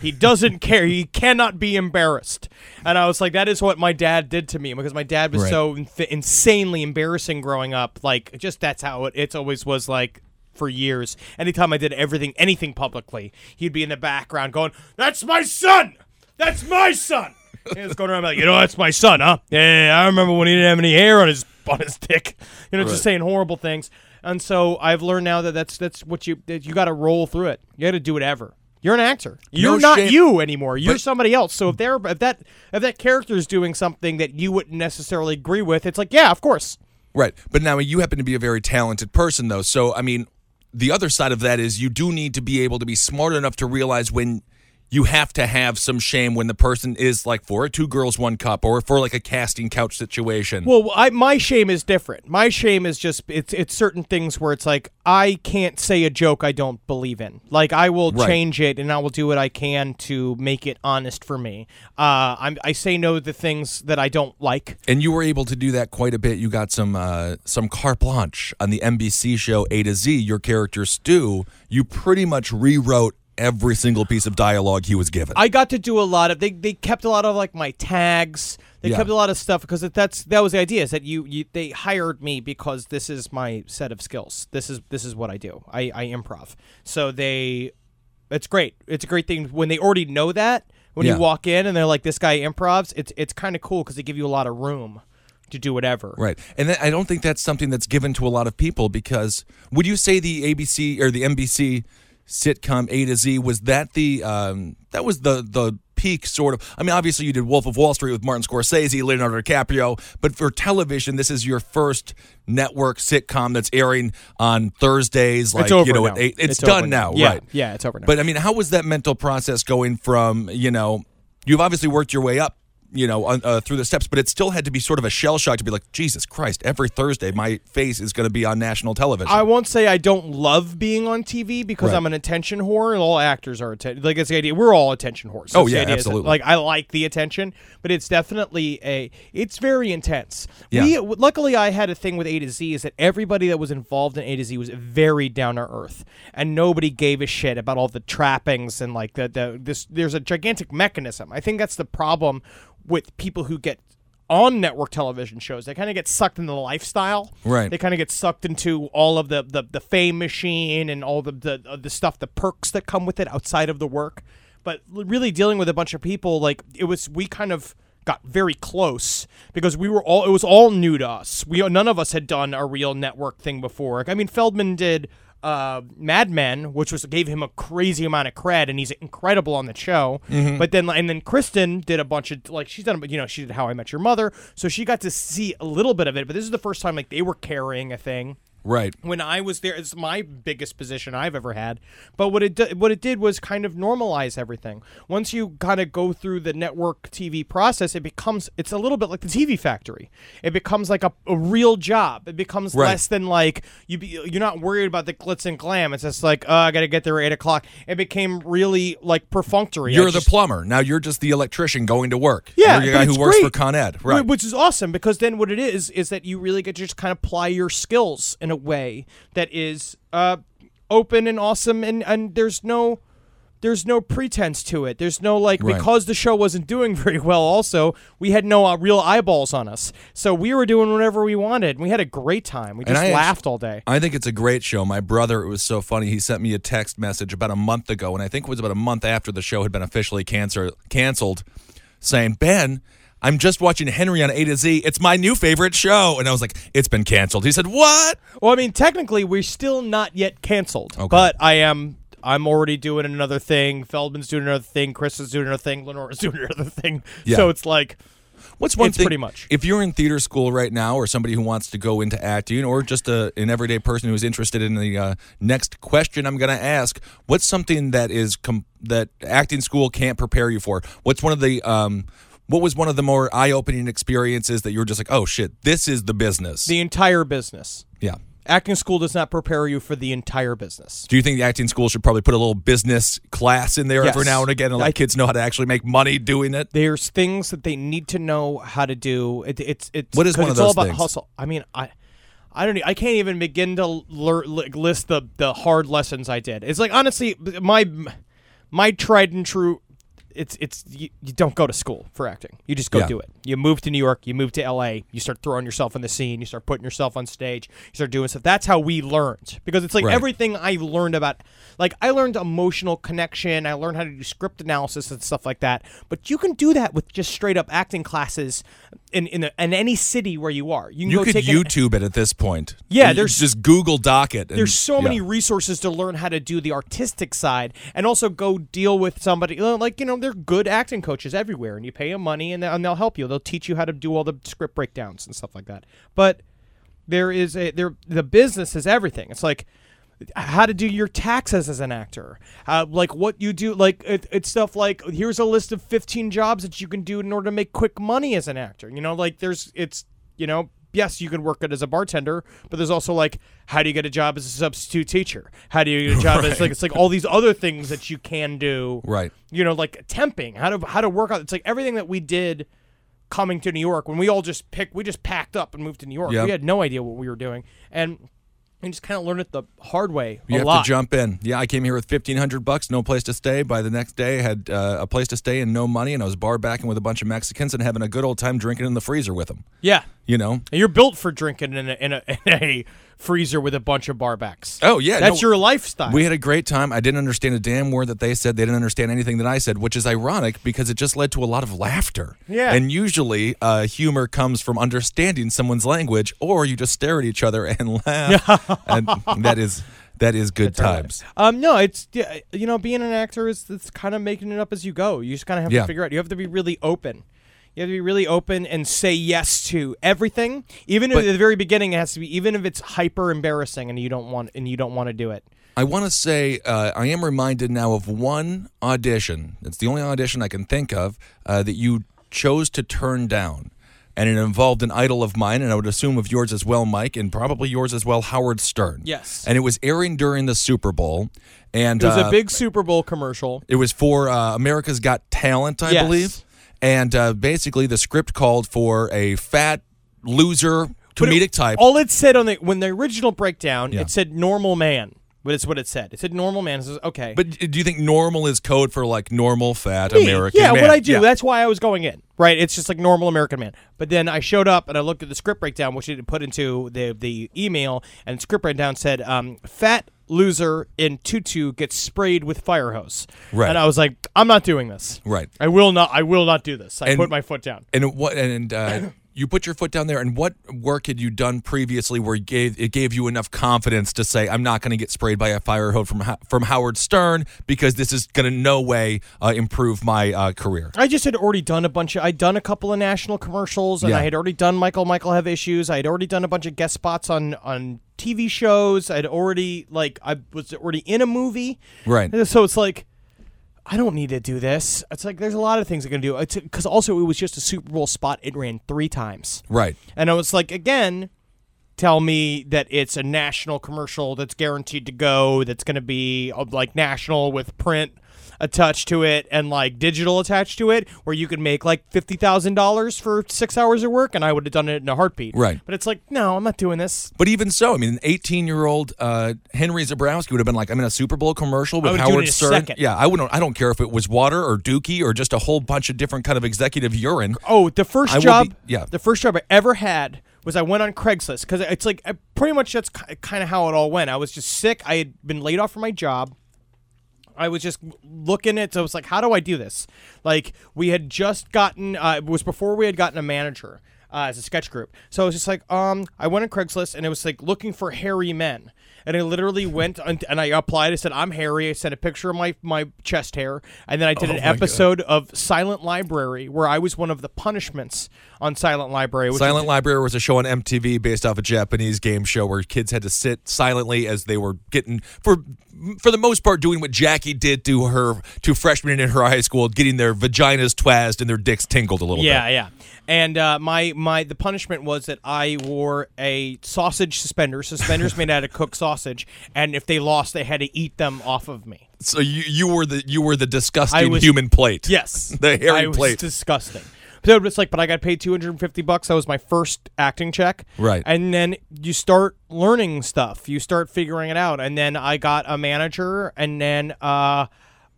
C: He doesn't care. He cannot be embarrassed. And I was like, that is what my dad did to me because my dad was
B: Right.
C: so inf- insanely embarrassing growing up. Like, just that's how it, it always was like for years. Anytime I did everything, anything publicly, he'd be in the background going, That's my son! That's my son! He was going around like, You know, that's my son, huh? Yeah, yeah, yeah, I remember when he didn't have any hair on his, on his dick. You know,
B: Right.
C: just saying horrible things. And so I've learned now that that's that's what you that you got to roll through it. You got to do whatever. You're an actor. You're
B: No
C: not
B: shame-
C: you anymore. You're
B: But-
C: somebody else. So if they're if that if that character is doing something that you wouldn't necessarily agree with, it's like, yeah, of course.
B: Right. But now you happen to be a very talented person, though. So, I mean, the other side of that is you do need to be able to be smart enough to realize when you have to have some shame when the person is like for a two girls, one cup or for like a casting couch situation.
C: Well, I, my shame is different. My shame is just it's it's certain things where it's like I can't say a joke I don't believe in. Like I will
B: Right.
C: change it and I will do what I can to make it honest for me. Uh, I'm, I say no to the things that I don't like.
B: and you were able to do that quite a bit. You got some uh, some carte blanche on the NBC show A to Z. Your character Stu, you pretty much rewrote every single piece of dialogue he was given.
C: I got to do a lot of they, they kept a lot of like my tags. They
B: Yeah.
C: kept a lot of stuff because that's that was the idea is that you, you they hired me because this is my set of skills. This is this is what I do. I, I improv. So they it's great. It's a great thing when they already know that. When
B: Yeah.
C: you walk in and they're like this guy improvs, it's it's kind of cool because they give you a lot of room to do whatever.
B: Right. And I don't think that's something that's given to a lot of people because would you say the ABC or the NBC sitcom A to Z was that the um, that was the the peak sort of I mean obviously you did Wolf of Wall Street with Martin Scorsese, Leonardo DiCaprio, but for television this is your first network sitcom that's airing on Thursdays like
C: It's over
B: you know
C: now.
B: It's,
C: over
B: done now,
C: Yeah,
B: right.
C: Yeah, it's over now.
B: But I mean how was that mental process going from, you know, you've obviously worked your way up you know, uh, through the steps, but it still had to be sort of a shell shock to be like, Jesus Christ, every Thursday my face is going to be on national television.
C: I won't say I don't love being on TV because
B: Right.
C: I'm an attention whore. and All actors are attention. Like it's the idea. We're all attention whores.
B: Oh, yeah,
C: that,
B: absolutely.
C: like I like the attention, but it's definitely a. It's very intense.
B: Yeah.
C: We luckily I had a thing with A to Z is that everybody that was involved in A to Z was very down to earth, and nobody gave a shit about all the trappings and like the the this. There's a gigantic mechanism. I think that's the problem with people who get on network television shows. They kind of get sucked into the lifestyle.
B: Right.
C: They kind of get sucked into all of the the, the fame machine and all the the uh, the stuff, the perks that come with it outside of the work. But really dealing with a bunch of people, like it was, we kind of got very close because we were all it was all new to us. We none of us had done a real network thing before. I mean, Feldman did uh, Mad Men, which was gave him a crazy amount of cred, and he's incredible on the show. But then, and then Cristin did a bunch of like she's done, you know, she did How I Met Your Mother, so she got to see a little bit of it. But this is the first time like they were carrying a thing.
B: Right.
C: when I was there. It's my biggest position I've ever had. But what it do, what it did was kind of normalize everything. Once you kind of go through the network TV process, it becomes it's a little bit like the TV factory. It becomes like a, a real job. It becomes
B: Right.
C: less than like you be, you're not worried about the glitz and glam. It's just like oh, I got to get there at eight o'clock. It became really like perfunctory.
B: You're the plumber. Now you're just the electrician going to work.
C: yeah,
B: You're the guy who works
C: great.
B: for Con Ed. Right.
C: Which is awesome because then what it is is that you really get to just kind of apply your skills in a way that is uh, open and awesome, and and there's no. There's no pretense to it. There's no like
B: Right.
C: because the show wasn't doing very well. Also, we had no uh, real eyeballs on us, so we were doing whatever we wanted. We had a great time. We just laughed all day.
B: I think it's a great show. My brother, it was so funny. He sent me a text message about a month ago, and I think it was about a month after the show had been officially cancer- canceled, saying, Ben, I'm just watching Henry on A to Z. It's my new favorite show. And I was like, it's been canceled. He said, What?
C: Well, I mean, technically, we're still not yet canceled,
B: Okay.
C: but I am. I'm already doing another thing. Feldman's doing another thing. Chris is doing another thing. Lenore's doing another thing.
B: Yeah.
C: So it's like,
B: What's one
C: It's
B: thing?
C: pretty much.
B: If you're in theater school right now, or somebody who wants to go into acting, or just a, an everyday person who's interested in the uh, next question I'm going to ask, what's something that is com- that acting school can't prepare you for? What's one of the um, what was one of the more eye-opening experiences that you were just like, oh shit, this is the business?
C: the entire business.
B: yeah.
C: Acting school does not prepare you for the entire business.
B: Do you think the acting school should probably put a little business class in there every now and again and let
C: I-
B: kids know how to actually make money doing it?
C: There's things that they need to know how to do. It, it's it's
B: What is
C: 'cause
B: one of
C: it's all
B: those
C: about
B: things?
C: hustle. I mean, I. I don't. e- I can't even begin to lear, li- list the the hard lessons I did. It's like honestly, my my tried and true. It's it's you, you don't go to school for acting. You just go
B: Yeah.
C: do it. You move to New York. You move to L.A. You start throwing yourself in the scene. You start putting yourself on stage. You start doing stuff. That's how we learned because it's like
B: Right.
C: everything I learned about. Like I learned emotional connection. I learned how to do script analysis and stuff like that. But you can do that with just straight up acting classes in in, a, in any city where you are. You can
B: You
C: go
B: could
C: take an-
B: YouTube it at this point.
C: Yeah, there's-
B: just Google Doc it. and-
C: there's so many resources to learn how to do the artistic side and also go deal with somebody like you know they're good acting coaches everywhere and you pay them money and they'll, and they'll help you. They'll teach you how to do all the script breakdowns and stuff like that. But there is a there the business is everything. It's like how to do your taxes as an actor. Uh, like what you do like it, it's stuff like here's a list of 15 jobs that you can do in order to make quick money as an actor. You know like there's it's you know yes you can work it as a bartender but there's also like how do you get a job as a substitute teacher how do you get a job as like it's like all these other things that you can do
B: Right.
C: you know like temping how to how to work out it's like everything that we did coming to New York when we all just picked we just packed up and moved to New York
B: Yep.
C: we had no idea what we were doing and and just kind of learned it the hard way
B: You
C: a
B: have
C: lot.
B: to jump in. Yeah, I came here with fifteen hundred bucks, no place to stay. By the next day, I had uh, a place to stay and no money, and I was bar backing with a bunch of Mexicans and having a good old time drinking in the freezer with them.
C: Yeah,
B: You know?
C: you're built for drinking in a, in a, in a freezer with a bunch of barbacks.
B: Oh yeah,
C: that's
B: no,
C: your lifestyle.
B: We had a great time. I didn't understand a damn word that they said. They didn't understand anything that I said, which is ironic because it just led to a lot of laughter.
C: Yeah.
B: And usually, uh, humor comes from understanding someone's language, or you just stare at each other and laugh, and that is that is good times.
C: Um, no, it's yeah, you know, being an actor is it's kind of making it up as you go. You just kind of have
B: Yeah.
C: to figure out. You have to be really open. You have to be really open and say yes to everything, even
B: But-
C: if at the very beginning it has to be, even if it's hyper embarrassing and you don't want and you don't want to do it.
B: I want to say uh, I am reminded now of one audition. It's the only audition I can think of uh, that you chose to turn down. And it involved an idol of mine, and I would assume of yours as well, Mike, and probably yours as well, Howard Stern.
C: Yes.
B: And it was airing during the Super Bowl. And
C: It was
B: uh,
C: a big Super Bowl commercial.
B: It was for uh, America's Got Talent, I
C: Yes.
B: believe. And uh, basically, the script called for a fat loser
C: But it-
B: comedic type.
C: All it said on the when the original breakdown,
B: Yeah.
C: it said normal man. But it's what it said. It said normal man. It says, okay.
B: But do you think normal is code for like normal fat
C: Me,
B: American
C: Yeah,
B: man?
C: what I do.
B: Yeah.
C: That's why I was going in. Right. It's just like normal American man. But then I showed up and I looked at the script breakdown, which it put into the the email, and the script breakdown said, um, "Fat loser in tutu gets sprayed with fire hose."
B: Right.
C: And I was like, "I'm not doing this.
B: Right.
C: I will not. I will not do this." I
B: And-
C: put my foot down.
B: And what and uh, you put your foot down there. And what work had you done previously where it gave it gave you enough confidence to say I'm not going to get sprayed by a fire hose from Ho- from Howard Stern because this is going to no way uh, improve my uh, career.
C: I just had already done a bunch of. I'd done a couple of national commercials, and
B: Yeah.
C: I had already done Michael Michael have issues. I had already done a bunch of guest spots on on TV shows. I'd already like I was already in a movie.
B: Right.
C: And So it's like I don't need to do this. It's like there's a lot of things I can do. It's because also it was just a Super Bowl spot. It ran three times.
B: Right.
C: And I was like, again, tell me that it's a national commercial that's guaranteed to go, that's going to be uh, like national with print attached to it and like digital attached to it, where you could make like $50,000 for six hours of work, and I would have done it in a heartbeat.
B: Right.
C: But it's like, no, I'm not doing this.
B: But even so, I mean, an 18 year old uh, Henry Zebrowski would have been like, I'm in a Super Bowl commercial with
C: would do it
B: Howard Stern. Yeah, I wouldn't. I don't care if it was water or Dookie or just a whole bunch of different kind of executive urine.
C: Oh, the first
B: I
C: job,
B: be- yeah.
C: the first job I ever had was I went on Craigslist because it's like I, pretty much that's kind of how it all went. I was just sick. I had been laid off from my job. I was just looking at. So I was like, how do I do this? Like we had just gotten. Uh, it was before we had gotten a manager uh, as a sketch group. So I was just like, um, I went on Craigslist and it was like looking for hairy men. And I literally went and, and I applied. I said, I'm Harry. I sent a picture of my, my chest hair. And then I did
B: Oh
C: an
B: my God.
C: episode of Silent Library where I was one of the punishments on Silent Library. Which
B: Silent
C: is,
B: Library was a show on MTV based off a Japanese game show where kids had to sit silently as they were getting for for the most part doing what Jackie did to her to freshmen in her high school, getting their vaginas twazzed and their dicks tingled a little
C: Yeah,
B: bit.
C: yeah. And uh, my my the punishment was that I wore a sausage suspender, suspenders made out of cooked sausage, and if they lost, they had to eat them off of me.
B: So you you were the you were the disgusting
C: was-
B: human plate.
C: Yes,
B: the hairy
C: I was
B: plate.
C: disgusting. So it's like, but I got paid two hundred and fifty bucks. That was my first acting check.
B: Right.
C: And then you start learning stuff. You start figuring it out. And then I got a manager, and then uh,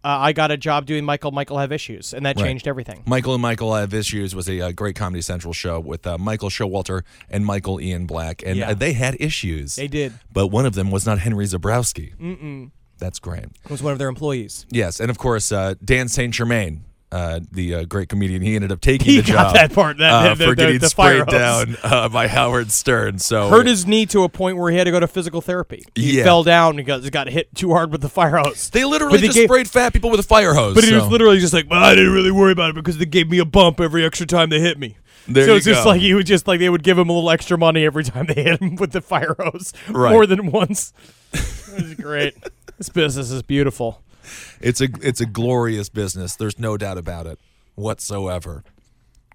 C: uh, I got a job doing Michael. Michael have issues, and that
B: Right.
C: changed everything.
B: Michael and Michael Have Issues was a, uh great Comedy Central show with uh, Michael Showalter and Michael Ian Black, and
C: Yeah.
B: uh, they had issues.
C: They did.
B: but one of them was not Henry Zebrowski. Mm-mm. That's great.
C: Was one of their employees.
B: Yes, and of course uh, Dan Saint Germain, uh, the uh, great comedian, he ended up taking
C: He
B: the
C: got
B: job
C: that part, that-
B: uh,
C: the-
B: for
C: the-
B: getting
C: the
B: sprayed down uh, by Howard Stern. So
C: hurt his knee to a point where he had to go to physical therapy. He
B: Yeah.
C: fell down because he got hit too hard with the fire hose.
B: They literally
C: But they
B: just
C: gave-
B: sprayed fat people with a fire hose.
C: But he was literally just like, well, I didn't really worry about it because they gave me a bump every extra time they hit me.
B: There
C: so it's just
B: go.
C: like he would just like they would give him a little extra money every time they hit him with the fire hose
B: Right.
C: more than once. it was great. this business is beautiful.
B: It's a it's a glorious business. There's no doubt about it whatsoever.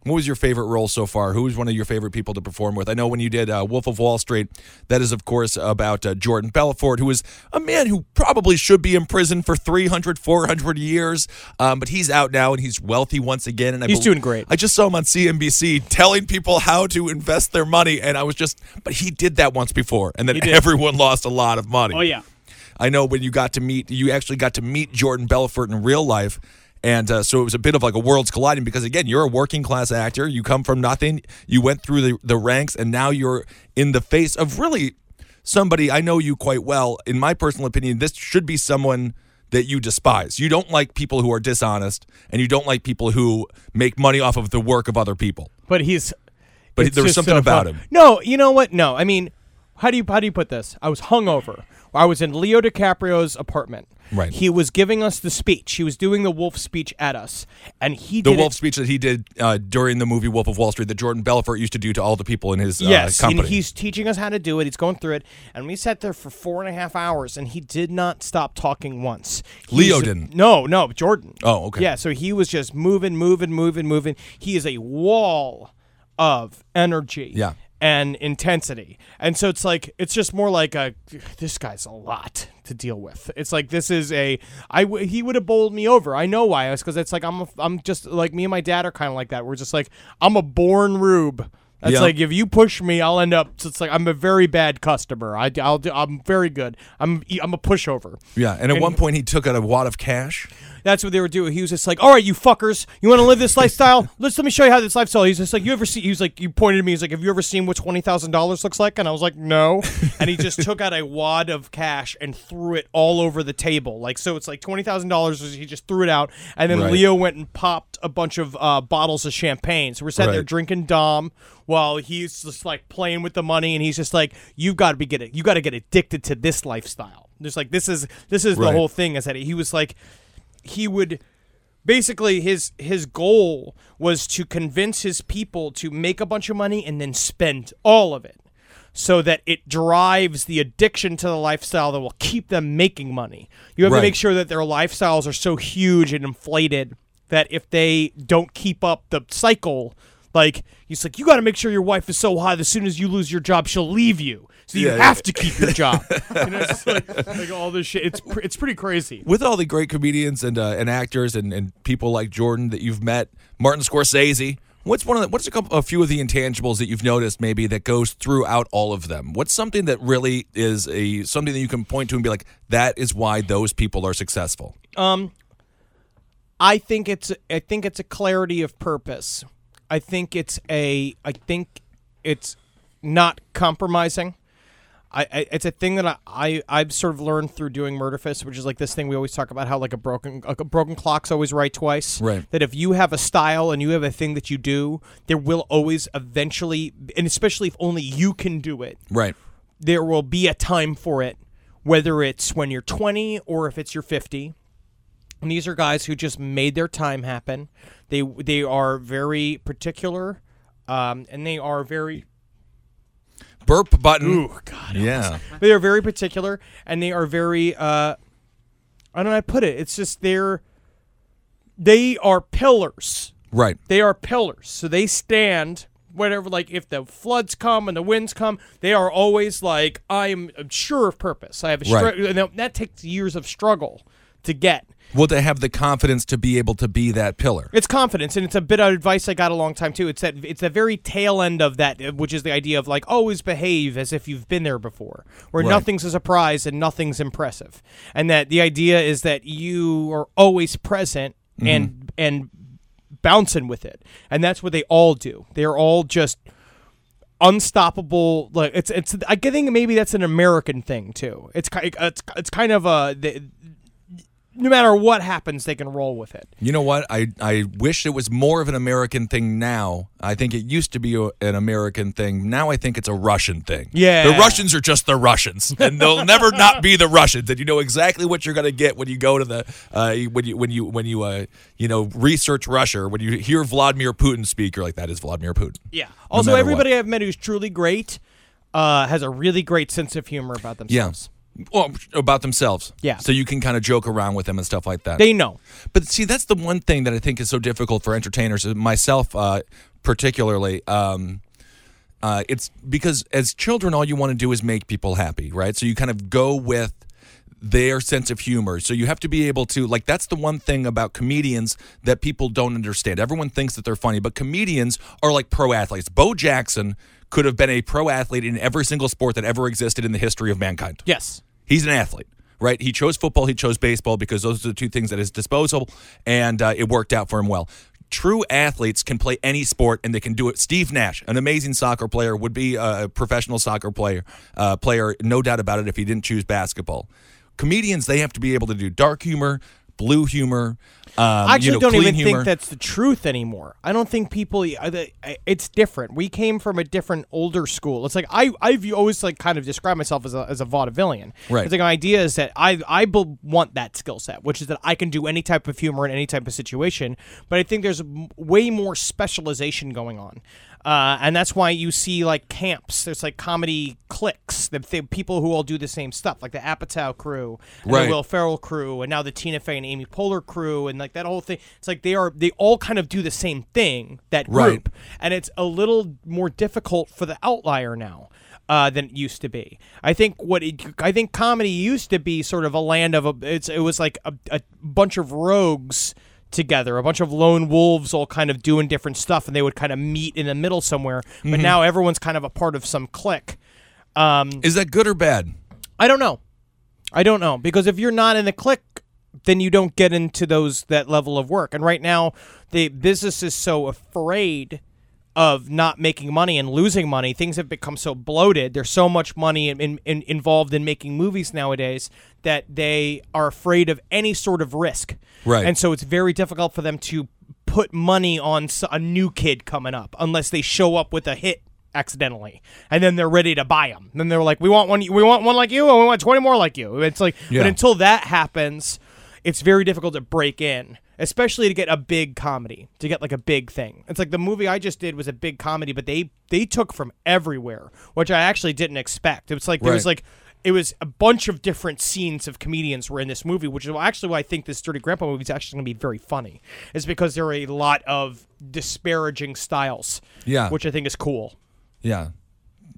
B: What was your favorite role so far? Who was one of your favorite people to perform with? I know when you did uh, Wolf of Wall Street, that is, of course, about uh, Jordan Belfort, who is a man who probably should be in prison for 300, 400 years. Um, but he's out now and he's wealthy once again. And I
C: He's
B: bel-
C: doing great.
B: I just saw him on CNBC telling people how to invest their money. And I was just, but he did that once before. And then everyone lost a lot of money.
C: Oh yeah.
B: I know when you got to meet, you actually got to meet Jordan Belfort in real life. And uh, so it was a bit of like a worlds colliding because, again, you're a working class actor. You come from nothing. You went through the, the ranks, and now you're in the face of really somebody I know you quite well. In my personal opinion, this should be someone that you despise. You don't like people who are dishonest, and you don't like people who make money off of the work of other people.
C: But he's
B: But there was something
C: so
B: about him.
C: No, you know what? No. I mean, how do you how do you put this? I was hungover. I was in Leo DiCaprio's apartment.
B: Right.
C: He was giving us the speech. He was doing the wolf speech at us, and he
B: The wolf
C: it,
B: speech that he did uh, during the movie Wolf of Wall Street that Jordan Belfort used to do to all the people in his uh,
C: Yes, and
B: company.
C: he's teaching us how to do it. He's going through it, and we sat there for four and a half hours, and he did not stop talking once. He
B: Leo didn't?
C: No, no, Jordan.
B: Oh, okay.
C: Yeah, so he was just moving, moving, moving, moving. He is a wall of energy.
B: Yeah.
C: And intensity, and so it's like it's just more like a this guy's a lot to deal with. It's like this is a I w- he would have bowled me over. I know why. It's because it's like I'm a, I'm just like me and my dad are kind of like that. We're just like I'm a born rube. It's
B: Yeah.
C: like if you push me, I'll end up. It's like I'm a very bad customer. I, I'll, do. I'm very good. I'm I'm a pushover.
B: Yeah, and at
C: And-
B: one point he took out a wad of cash.
C: That's what they were doing. He was just like, "All right, you fuckers, you want to live this lifestyle? Let's let me show you how this lifestyle." He's just like, "You ever see?" He was like, "You pointed at me. He's like, have you ever seen what twenty thousand dollars looks like?" And I was like, "No." and he just took out a wad of cash and threw it all over the table. Like so, it's like twenty thousand dollars. He just threw it out, and then
B: Right.
C: Leo went and popped a bunch of uh, bottles of champagne. So we're sitting there drinking Dom while he's just like playing with the money, and he's just like, "You've got to be get it. You got to get addicted to this lifestyle." Just like this is this is the whole thing. Is that he was like, he would basically his his goal was to convince his people to make a bunch of money and then spend all of it. so that it drives the addiction to the lifestyle that will keep them making money. You have
B: Right.
C: to make sure that their lifestyles are so huge and inflated that if they don't keep up the cycle, like he's like, you got to make sure your wife is so hot. As soon as you lose your job, she'll leave you. So you
B: Yeah,
C: have
B: yeah.
C: to keep your job. you know, it's just like, like all this shit. It's pr- it's pretty crazy.
B: with all the great comedians and uh, and actors and, and people like Jordan that you've met, Martin Scorsese. What's one of the, what's a, couple, a few of the intangibles that you've noticed maybe that goes throughout all of them? What's something that really is a something that you can point to and be like that is why those people are successful?
C: Um, I think it's I think it's a clarity of purpose. I think it's a I think it's not compromising. I, I it's a thing that I, I I've sort of learned through doing Murderfist, which is like this thing we always talk about how like a broken a broken clock's always right twice.
B: Right.
C: That if you have a style and you have a thing that you do, there will always eventually, and especially if only you can do it,
B: Right.
C: there will be a time for it, whether it's when you're 20 or if it's your 50. And these are guys who just made their time happen. They they are very particular, um, and they are very
B: Burp button.
C: ooh god
B: yeah.
C: they are very particular, and they are very uh, I don't know how to put it. It's just they're they are pillars.
B: Right.
C: They are pillars. So they stand whatever like if the floods come and the winds come, they are always like I'm sure of purpose. I have a
B: Right.
C: str- and that- that takes years of struggle to get.
B: Well, to have the confidence to be able to be that pillar.
C: It's confidence, and it's a bit of advice I got a long time too. It's that it's the very tail end of that, uh, which is the idea of like always behave as if you've been there before, where
B: Right.
C: nothing's a surprise and nothing's impressive, and that the idea is that you are always present and and bouncing with it, and that's what they all do. They're all just unstoppable like it's it's i think maybe that's an american thing too it's it's, it's kind of a the, no matter what happens they can roll with it
B: You know what? I, I wish it was more of an American thing now. I think it used to be a, an American thing. Now I think it's a Russian thing.
C: Yeah.
B: The Russians are just the Russians, and they'll never not be the Russians. And you know exactly what you're going to get when you go to the uh, when you when you when you uh, you know research Russia. or When you hear Vladimir Putin speak, you're like, that is Vladimir Putin.
C: Yeah. Also,
B: matter
C: everybody I've met who's truly great uh, has a really great sense of humor about themselves. Yeah.
B: Well, about themselves.
C: Yeah.
B: So you can kind of joke around with them and stuff like that.
C: They know.
B: But see, that's the one thing that I think is so difficult for entertainers, myself uh, particularly. Um, uh, it's because as children, all you want to do is make people happy, right? So you kind of go with their sense of humor. So you have to be able to, like, that's the one thing about comedians that people don't understand. Everyone thinks that they're funny, but comedians are like pro athletes. Bo Jackson could have been a pro athlete in every single sport that ever existed in the history of mankind.
C: Yes.
B: He's an athlete, right? He chose football, he chose baseball because those are the two things at his disposal, and uh, it worked out for him well. True athletes can play any sport and they can do it. Steve Nash, an amazing soccer player, would be a professional soccer player, uh, player, no doubt about it, if he didn't choose basketball. Comedians, they have to be able to do dark humor, blue humor. Um,
C: I actually
B: you know,
C: don't even
B: humor.
C: think that's the truth anymore. I don't think people. They- I- It's different. We came from a different, older school. It's like I, I've always like kind of described myself as a, as a vaudevillian.
B: Right.
C: It's like an idea is that I, I want that skill set, which is that I can do any type of humor in any type of situation. But I think there's way more specialization going on. Uh, and that's why you see like camps. There's like comedy cliques. The, the people who all do the same stuff, like the Apatow crew, and
B: Right.
C: the Will Ferrell crew, and now the Tina Fey and Amy Poehler crew, and like that whole thing. It's like they are they all kind of do the same thing. That
B: Right.
C: group, and it's a little more difficult for the outlier now. Uh, than it used to be. I think what it, I think comedy used to be sort of a land of a. It's it was like a, a bunch of rogues together, a bunch of lone wolves all kind of doing different stuff, and they would kind of meet in the middle somewhere.
B: Mm-hmm.
C: But now everyone's kind of a part of some clique. Um,
B: Is that good or bad?
C: I don't know. I don't know because if you're not in the clique, then you don't get into those that level of work. And right now, the business is so afraid of not making money and losing money. Things have become so bloated. There's so much money in, in, in- involved in making movies nowadays that they are afraid of any sort of risk.
B: Right.
C: And so it's very difficult for them to put money on a new kid coming up unless they show up with a hit accidentally and then they're ready to buy them then they're like we want one we want one like you and we want 20 more like you it's like
B: Yeah.
C: but until that happens it's very difficult to break in especially to get a big comedy, to get like a big thing. It's like the movie I just did was a big comedy, but they they took from everywhere, which I actually didn't expect. It was like there was like it was a bunch of different scenes of comedians were in this movie, which is actually why I think this Dirty Grandpa movie is actually going to be very funny. Is because there are a lot of disparaging styles.
B: Yeah.
C: which I think is cool.
B: Yeah.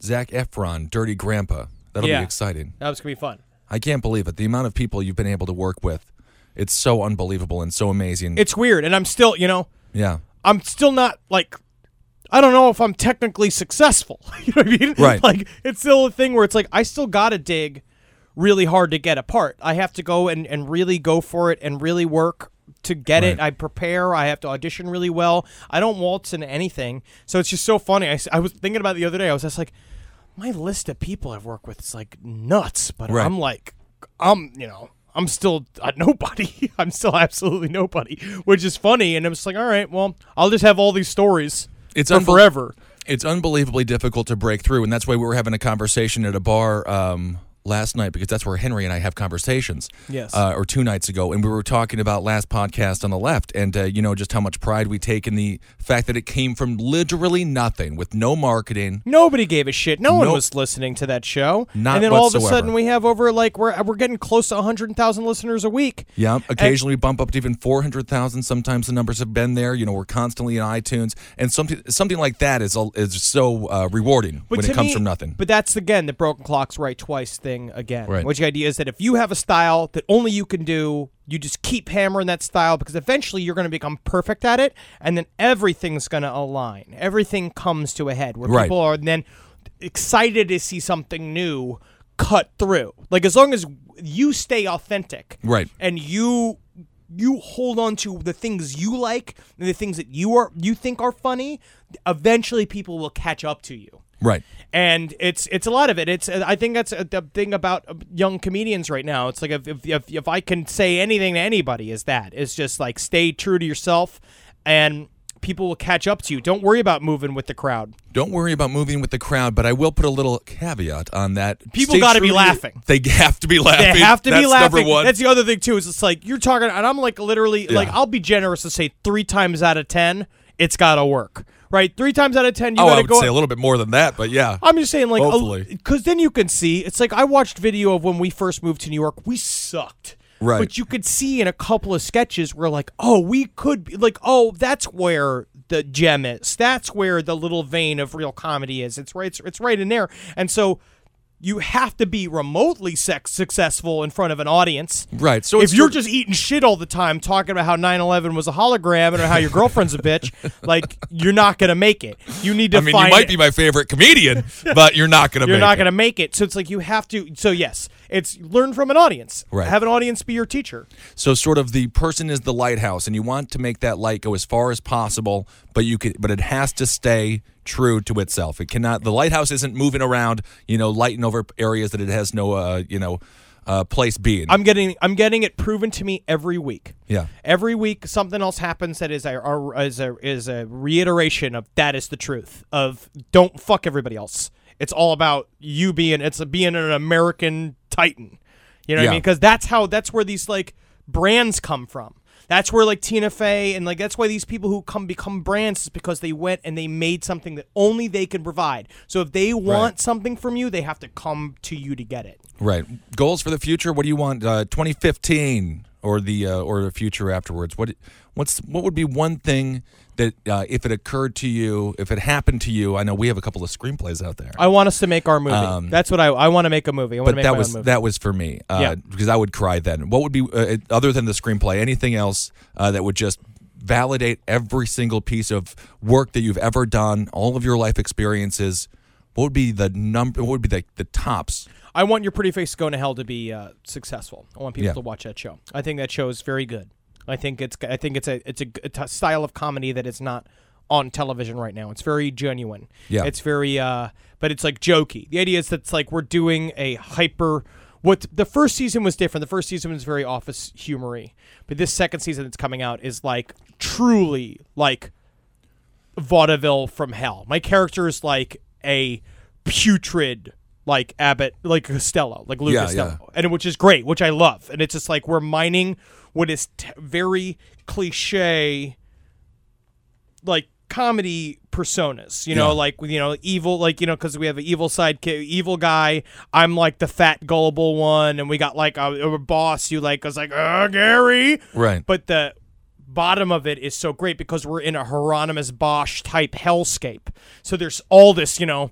B: Zac Efron, Dirty Grandpa. That'll
C: Yeah.
B: be exciting.
C: That was going to be fun.
B: I can't believe it. The amount of people you've been able to work with, it's so unbelievable and so amazing.
C: It's weird, and I'm still, you know,
B: yeah.
C: I'm still not like I don't know if I'm technically successful. you know what I mean?
B: Right.
C: Like it's still a thing where it's like I still gotta dig really hard to get a part. I have to go and, and really go for it and really work to get it. I prepare. I have to audition really well. I don't waltz into anything. So it's just so funny. I, I was thinking about the other day. I was just like, my list of people I've worked with is like nuts, but
B: Right.
C: I'm like, I'm, you know, I'm still a nobody. I'm still absolutely nobody, which is funny. And I'm just like, all right, well, I'll just have all these stories
B: It's
C: for
B: unbel-
C: forever.
B: It's unbelievably difficult to break through, and that's why we were having a conversation at a bar um, last night because that's where Henry and I have conversations.
C: Yes.
B: Uh, or two nights ago, and we were talking about last podcast on the left, and uh, you know just how much pride we take in the fact that it came from literally nothing, with no marketing.
C: Nobody gave a shit. No one was listening to that show.
B: Not
C: and then all of a sudden we have over like we're we're getting close to 100,000 listeners a week.
B: Yeah, occasionally we bump up to even four hundred thousand. Sometimes the numbers have been there. You know, we're constantly in iTunes, and something something like that is is so uh, rewarding when it comes
C: me-
B: from nothing.
C: But that's again the broken clocks right twice thing again.
B: Right.
C: Which the idea is that if you have a style that only you can do, you just keep hammering that style because eventually you're going to become perfect at it, and then everything's going to align. Everything comes to a head where
B: Right.
C: people are then excited to see something new cut through. Like as long as you stay authentic,
B: Right.
C: and you you hold on to the things you like and the things that you are you think are funny eventually people will catch up to you
B: right.
C: and it's it's a lot of it it's i think that's the thing about young comedians right now it's like if, if, if, if i can say anything to anybody is that it's just like stay true to yourself and people will catch up to you don't worry about moving with the crowd
B: Don't worry about moving with the crowd, but I will put a little caveat on that.
C: People gotta be laughing.
B: They have to be laughing.
C: They have to
B: That's
C: be laughing.
B: Number one.
C: That's the other thing too. Is it's like you're talking, and I'm like literally like I'll be generous to say three times out of ten, it's got to work. Right, three times out of ten, you
B: oh, I would
C: go.
B: say a little bit more than that, but yeah.
C: I'm just saying, like,
B: Hopefully.
C: because then you can see. It's like I watched video of when we first moved to New York. We sucked.
B: Right.
C: But you could see in a couple of sketches where, like, oh, we could be like, oh, that's where the gem is. That's where the little vein of real comedy is. It's right. It's, it's right in there. And so you have to be remotely sex successful in front of an audience.
B: Right. So
C: if you're just eating shit all the time, talking about how 9/11 was a hologram and how your girlfriend's a bitch, like you're not gonna make it. You need to
B: I mean, you might be my favorite comedian, but you're not going to
C: you're not
B: it.
C: going to make it. So it's like you have to. So yes, it's learn from an audience.
B: Right.
C: Have an audience be your teacher.
B: So sort of the person is the lighthouse, and you want to make that light go as far as possible, but you could, but it has to stay true to itself. It cannot. The lighthouse isn't moving around, you know, lighting over areas that it has no, uh, you know, uh, place being.
C: I'm getting I'm getting it proven to me every week.
B: Yeah.
C: Every week something else happens that is a, is a is a reiteration of that is the truth of don't fuck everybody else. It's all about you being it's a, being an American titan. You know what
B: Yeah.
C: I mean? Because that's how that's where these like brands come from. That's where like Tina Fey and like that's why these people who come become brands is because they went and they made something that only they can provide. So if they want something from you, they have to come to you to get it.
B: right. Goals for the future. What do you want? Uh, 2015 or the uh, or the future afterwards. What what's what would be one thing that uh, if it occurred to you, if it happened to you? I know we have a couple of screenplays out there.
C: I want us to make our movie. That's what I I want to make a movie. I want to
B: Um, but
C: make
B: that
C: my
B: was
C: own movie.
B: that was for me uh,
C: Yeah.
B: because I would cry then. What would be uh, other than the screenplay? Anything else uh, that would just validate every single piece of work that you've ever done, all of your life experiences? What would be the number? What would be the, the tops?
C: I want your pretty face going to hell to be uh, successful. I want people
B: Yeah.
C: to watch that show. I think that show is very good. I think it's I think it's a it's a, a t- style of comedy that is not on television right now. It's very genuine.
B: Yeah.
C: It's very uh but it's like jokey. The idea is that it's like we're doing a hyper what the first season was different. The first season was very office humory. But this second season that's coming out is like truly like vaudeville from hell. My character is like a putrid, like Abbott, like Costello, like Lou
B: Yeah,
C: Costello, and which is great, which I love. And it's just like we're mining with his t- very cliche like comedy personas you know
B: Yeah.
C: like you know evil like you know because we have an evil side evil guy i'm like the fat gullible one and we got like a, a boss who like was like uh gary
B: Right.
C: but the bottom of it is so great because we're in a Hieronymus Bosch type hellscape. So there's all this, you know,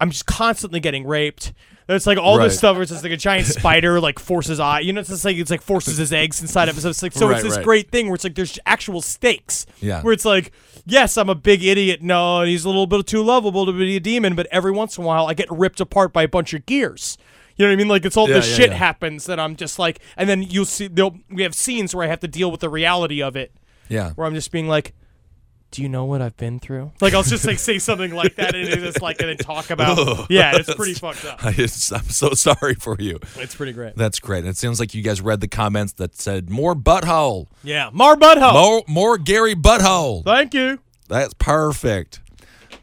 C: I'm just constantly getting raped. There's like all
B: Right.
C: this stuff where it's just like a giant spider like forces eye. You know, it's just like it's like forces his eggs inside of it. So it's like so
B: Right,
C: it's this
B: right.
C: great thing where it's like there's actual stakes.
B: Yeah.
C: Where it's like, yes, I'm a big idiot. No, and he's a little bit too lovable to be a demon, but every once in a while I get ripped apart by a bunch of gears. You know what I mean? Like it's all
B: Yeah,
C: this
B: yeah,
C: shit
B: yeah.
C: happens that I'm just like, and then you'll see. They'll, we have scenes where I have to deal with the reality of it
B: Yeah.
C: where I'm just being like, "Do you know what I've been through?" Like I'll just like say something like that and it's just like and then talk about. yeah, it's pretty fucked up.
B: I, am so sorry for you.
C: It's pretty great.
B: That's great. It sounds like you guys read the comments that said more butthole,
C: Yeah, more Butthole.
B: more more Gary butthole.
C: Thank you.
B: That's perfect.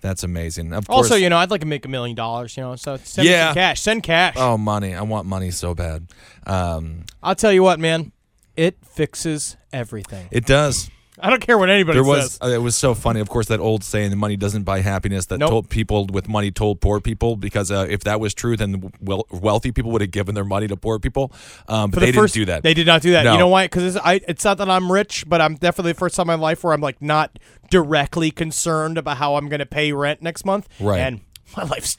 B: That's amazing. Of course.
C: Also, you know, I'd like to make a million dollars. You know, so send
B: Yeah.
C: some cash. Send cash.
B: oh, money. I want money so bad. Um,
C: I'll tell you what, man. It fixes everything.
B: it does.
C: I don't care what anybody
B: There was
C: says.
B: uh, it was so funny. Of course, that old saying, "The money doesn't buy happiness." That
C: Nope.
B: told people with money told poor people because uh, if that was true, then wealthy people would have given their money to poor people. Um, but
C: For
B: they
C: the first,
B: didn't do that.
C: They did not do that.
B: No.
C: You know why? Because it's, it's not that I'm rich, but I'm definitely the first time in my life where I'm like not directly concerned about how I'm going to pay rent next month.
B: Right.
C: And my life's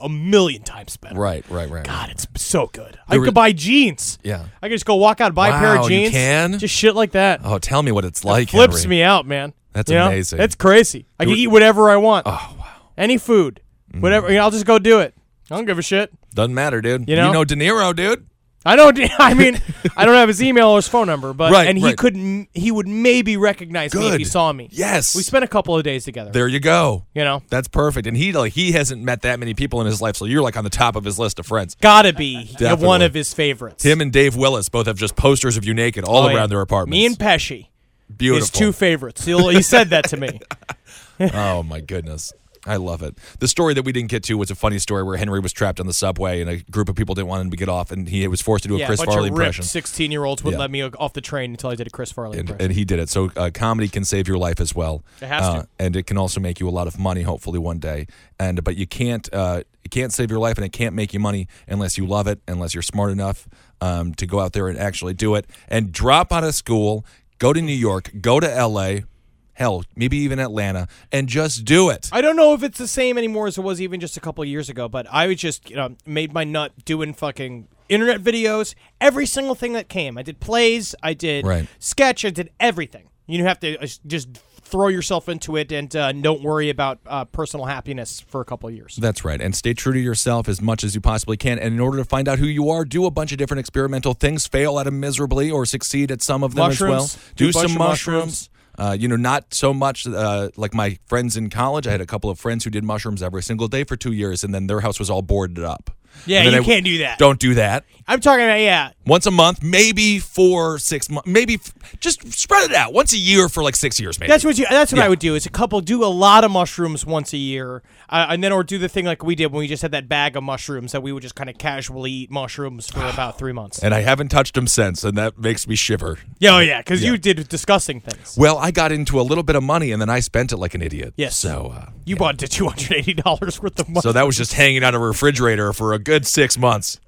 C: a million times better.
B: right, right, right.
C: God, it's so good. I could buy jeans.
B: Yeah.
C: I could just go walk out, buy a pair
B: Wow,
C: of
B: you
C: jeans.
B: can?
C: Just shit like that.
B: Oh, tell me what it's like.
C: Flips
B: Henry.
C: me out, man.
B: That's
C: You know?
B: amazing.
C: It's crazy. I can
B: it-
C: eat whatever I want.
B: Oh wow.
C: Any food. Whatever. Mm. I'll just go do it. I don't give a shit.
B: Doesn't matter, dude.
C: You know?
B: De Niro, dude.
C: I don't. I mean, I don't have his email or his phone number, but
B: Right,
C: and he
B: right.
C: could m- he would maybe recognize me if
B: Good.
C: he saw me.
B: Yes.
C: We spent a couple of days together.
B: there you go.
C: You know,
B: That's perfect. And he like he hasn't met that many people in his life, so you're like on the top of his list of friends.
C: gotta be
B: Definitely.
C: one of his favorites.
B: Him and Dave Willis both have just posters of you naked all
C: Oh,
B: around
C: yeah.
B: their apartments.
C: Me and Pesci,
B: Beautiful.
C: his two favorites. He'll, he said that to me.
B: oh my goodness. I love it. The story that we didn't get to was a funny story where Henry was trapped on the subway and a group of people didn't want him to get off, and he was forced to do a
C: Yeah,
B: Chris
C: a bunch
B: Farley
C: of
B: impression.
C: sixteen-year-olds wouldn't
B: Yeah.
C: let me off the train until I did a Chris Farley
B: and,
C: impression.
B: and he did it. So uh, comedy can save your life as well.
C: It has
B: Uh,
C: to.
B: and it can also make you a lot of money, hopefully one day. And but you can't uh, it can't save your life, and it can't make you money unless you love it, unless you're smart enough um, to go out there and actually do it, and drop out of school, go to New York, go to L.A. Hell, maybe even Atlanta, and just do it.
C: I don't know if it's the same anymore as it was even just a couple of years ago, but I was just you know made my nut doing fucking internet videos, every single thing that came. I did plays, I did
B: Right.
C: sketch, I did everything. You have to uh, just throw yourself into it and uh, don't worry about uh, personal happiness for a couple of years.
B: That's right. And stay true to yourself as much as you possibly can. And in order to find out who you are, do a bunch of different experimental things, fail at them miserably or succeed at some of them as well. Do,
C: Do
B: some mushrooms.
C: mushrooms.
B: Uh, you know, not so much uh, like my friends in college. I had a couple of friends who did mushrooms every single day for two years, and then their house was all boarded up.
C: Yeah, you
B: I-
C: can't do that.
B: Don't do that.
C: I'm talking about yeah.
B: Once a month, maybe for six months, maybe f- just spread it out. Once a year for like six years, maybe.
C: That's what you. That's what
B: Yeah.
C: I would do. Is a couple do a lot of mushrooms once a year, uh, and then or do the thing like we did when we just had that bag of mushrooms that we would just kind of casually eat mushrooms for about three months.
B: and I haven't touched them since, and that makes me shiver.
C: Yeah, oh yeah, because
B: Yeah.
C: you did disgusting things.
B: Well, I got into a little bit of money, and then I spent it like an idiot.
C: Yes.
B: So. Uh,
C: You bought the two hundred eighty dollars worth of mushrooms.
B: So that was just hanging on a refrigerator for a good six months.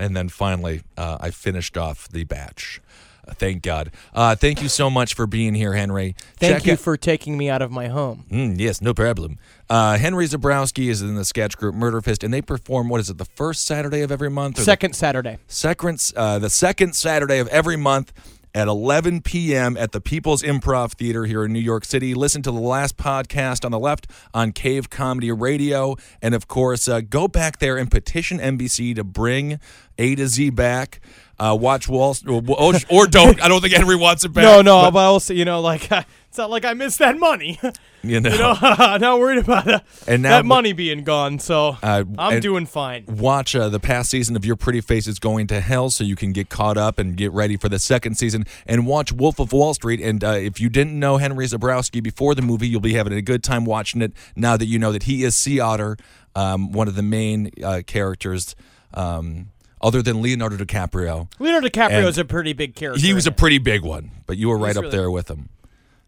B: And then finally, uh, I finished off the batch. Uh, thank God. Uh, thank you so much for being here, Henry.
C: Thank
B: Check
C: you
B: out-
C: for taking me out of my home.
B: Mm, yes, no problem. Uh, Henry Zebrowski is in the sketch group Murderfist, and they perform, what is it, the first Saturday of every month? or the
C: Second Saturday.
B: second, uh, the second Saturday of every month at 11 p.m. at the People's Improv Theater here in New York City. Listen to the last podcast on the left on Cave Comedy Radio. And of course, uh, go back there and petition NBC to bring A to Z back. Uh, watch Wall or, or, or don't. I don't think Henry wants it back.
C: No, no, but, also you know like it's not like I missed that money.
B: You know,
C: you know, not worried about uh,
B: And now-
C: that money being gone. So
B: Uh,
C: I'm doing fine.
B: watch uh, the past season of Your Pretty Face is Going to Hell so you can get caught up and get ready for the second season. And watch Wolf of Wall Street. And uh, if you didn't know Henry Zebrowski before the movie, you'll be having a good time watching it now that you know that he is Sea Otter, um, one of the main uh, characters. Um, other than Leonardo DiCaprio.
C: Leonardo DiCaprio
B: And
C: is a pretty big character.
B: He was a pretty big one, but you were right up
C: really-
B: there with him.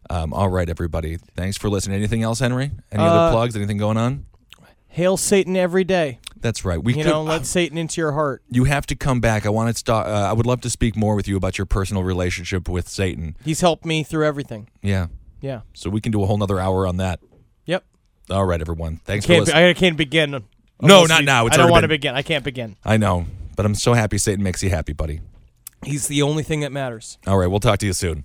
B: Um, all right, everybody. Thanks for listening. Anything else, Henry? Any
C: Uh,
B: other plugs? Anything going on?
C: Hail Satan every day.
B: That's right. We
C: You
B: could,
C: know, let Satan into your heart.
B: you have to come back. I want to start. Uh, I would love to speak more with you about your personal relationship with Satan.
C: He's helped me through everything.
B: Yeah.
C: Yeah.
B: So we can do a whole nother hour on that.
C: Yep.
B: All right, everyone. Thanks for
C: Can't be,
B: listening.
C: I can't begin.
B: No, not now. It's
C: I don't
B: already
C: want to
B: been-
C: begin. I can't begin.
B: I know, but I'm so happy Satan makes you happy, buddy.
C: He's the only thing that matters.
B: All right, we'll talk to you soon.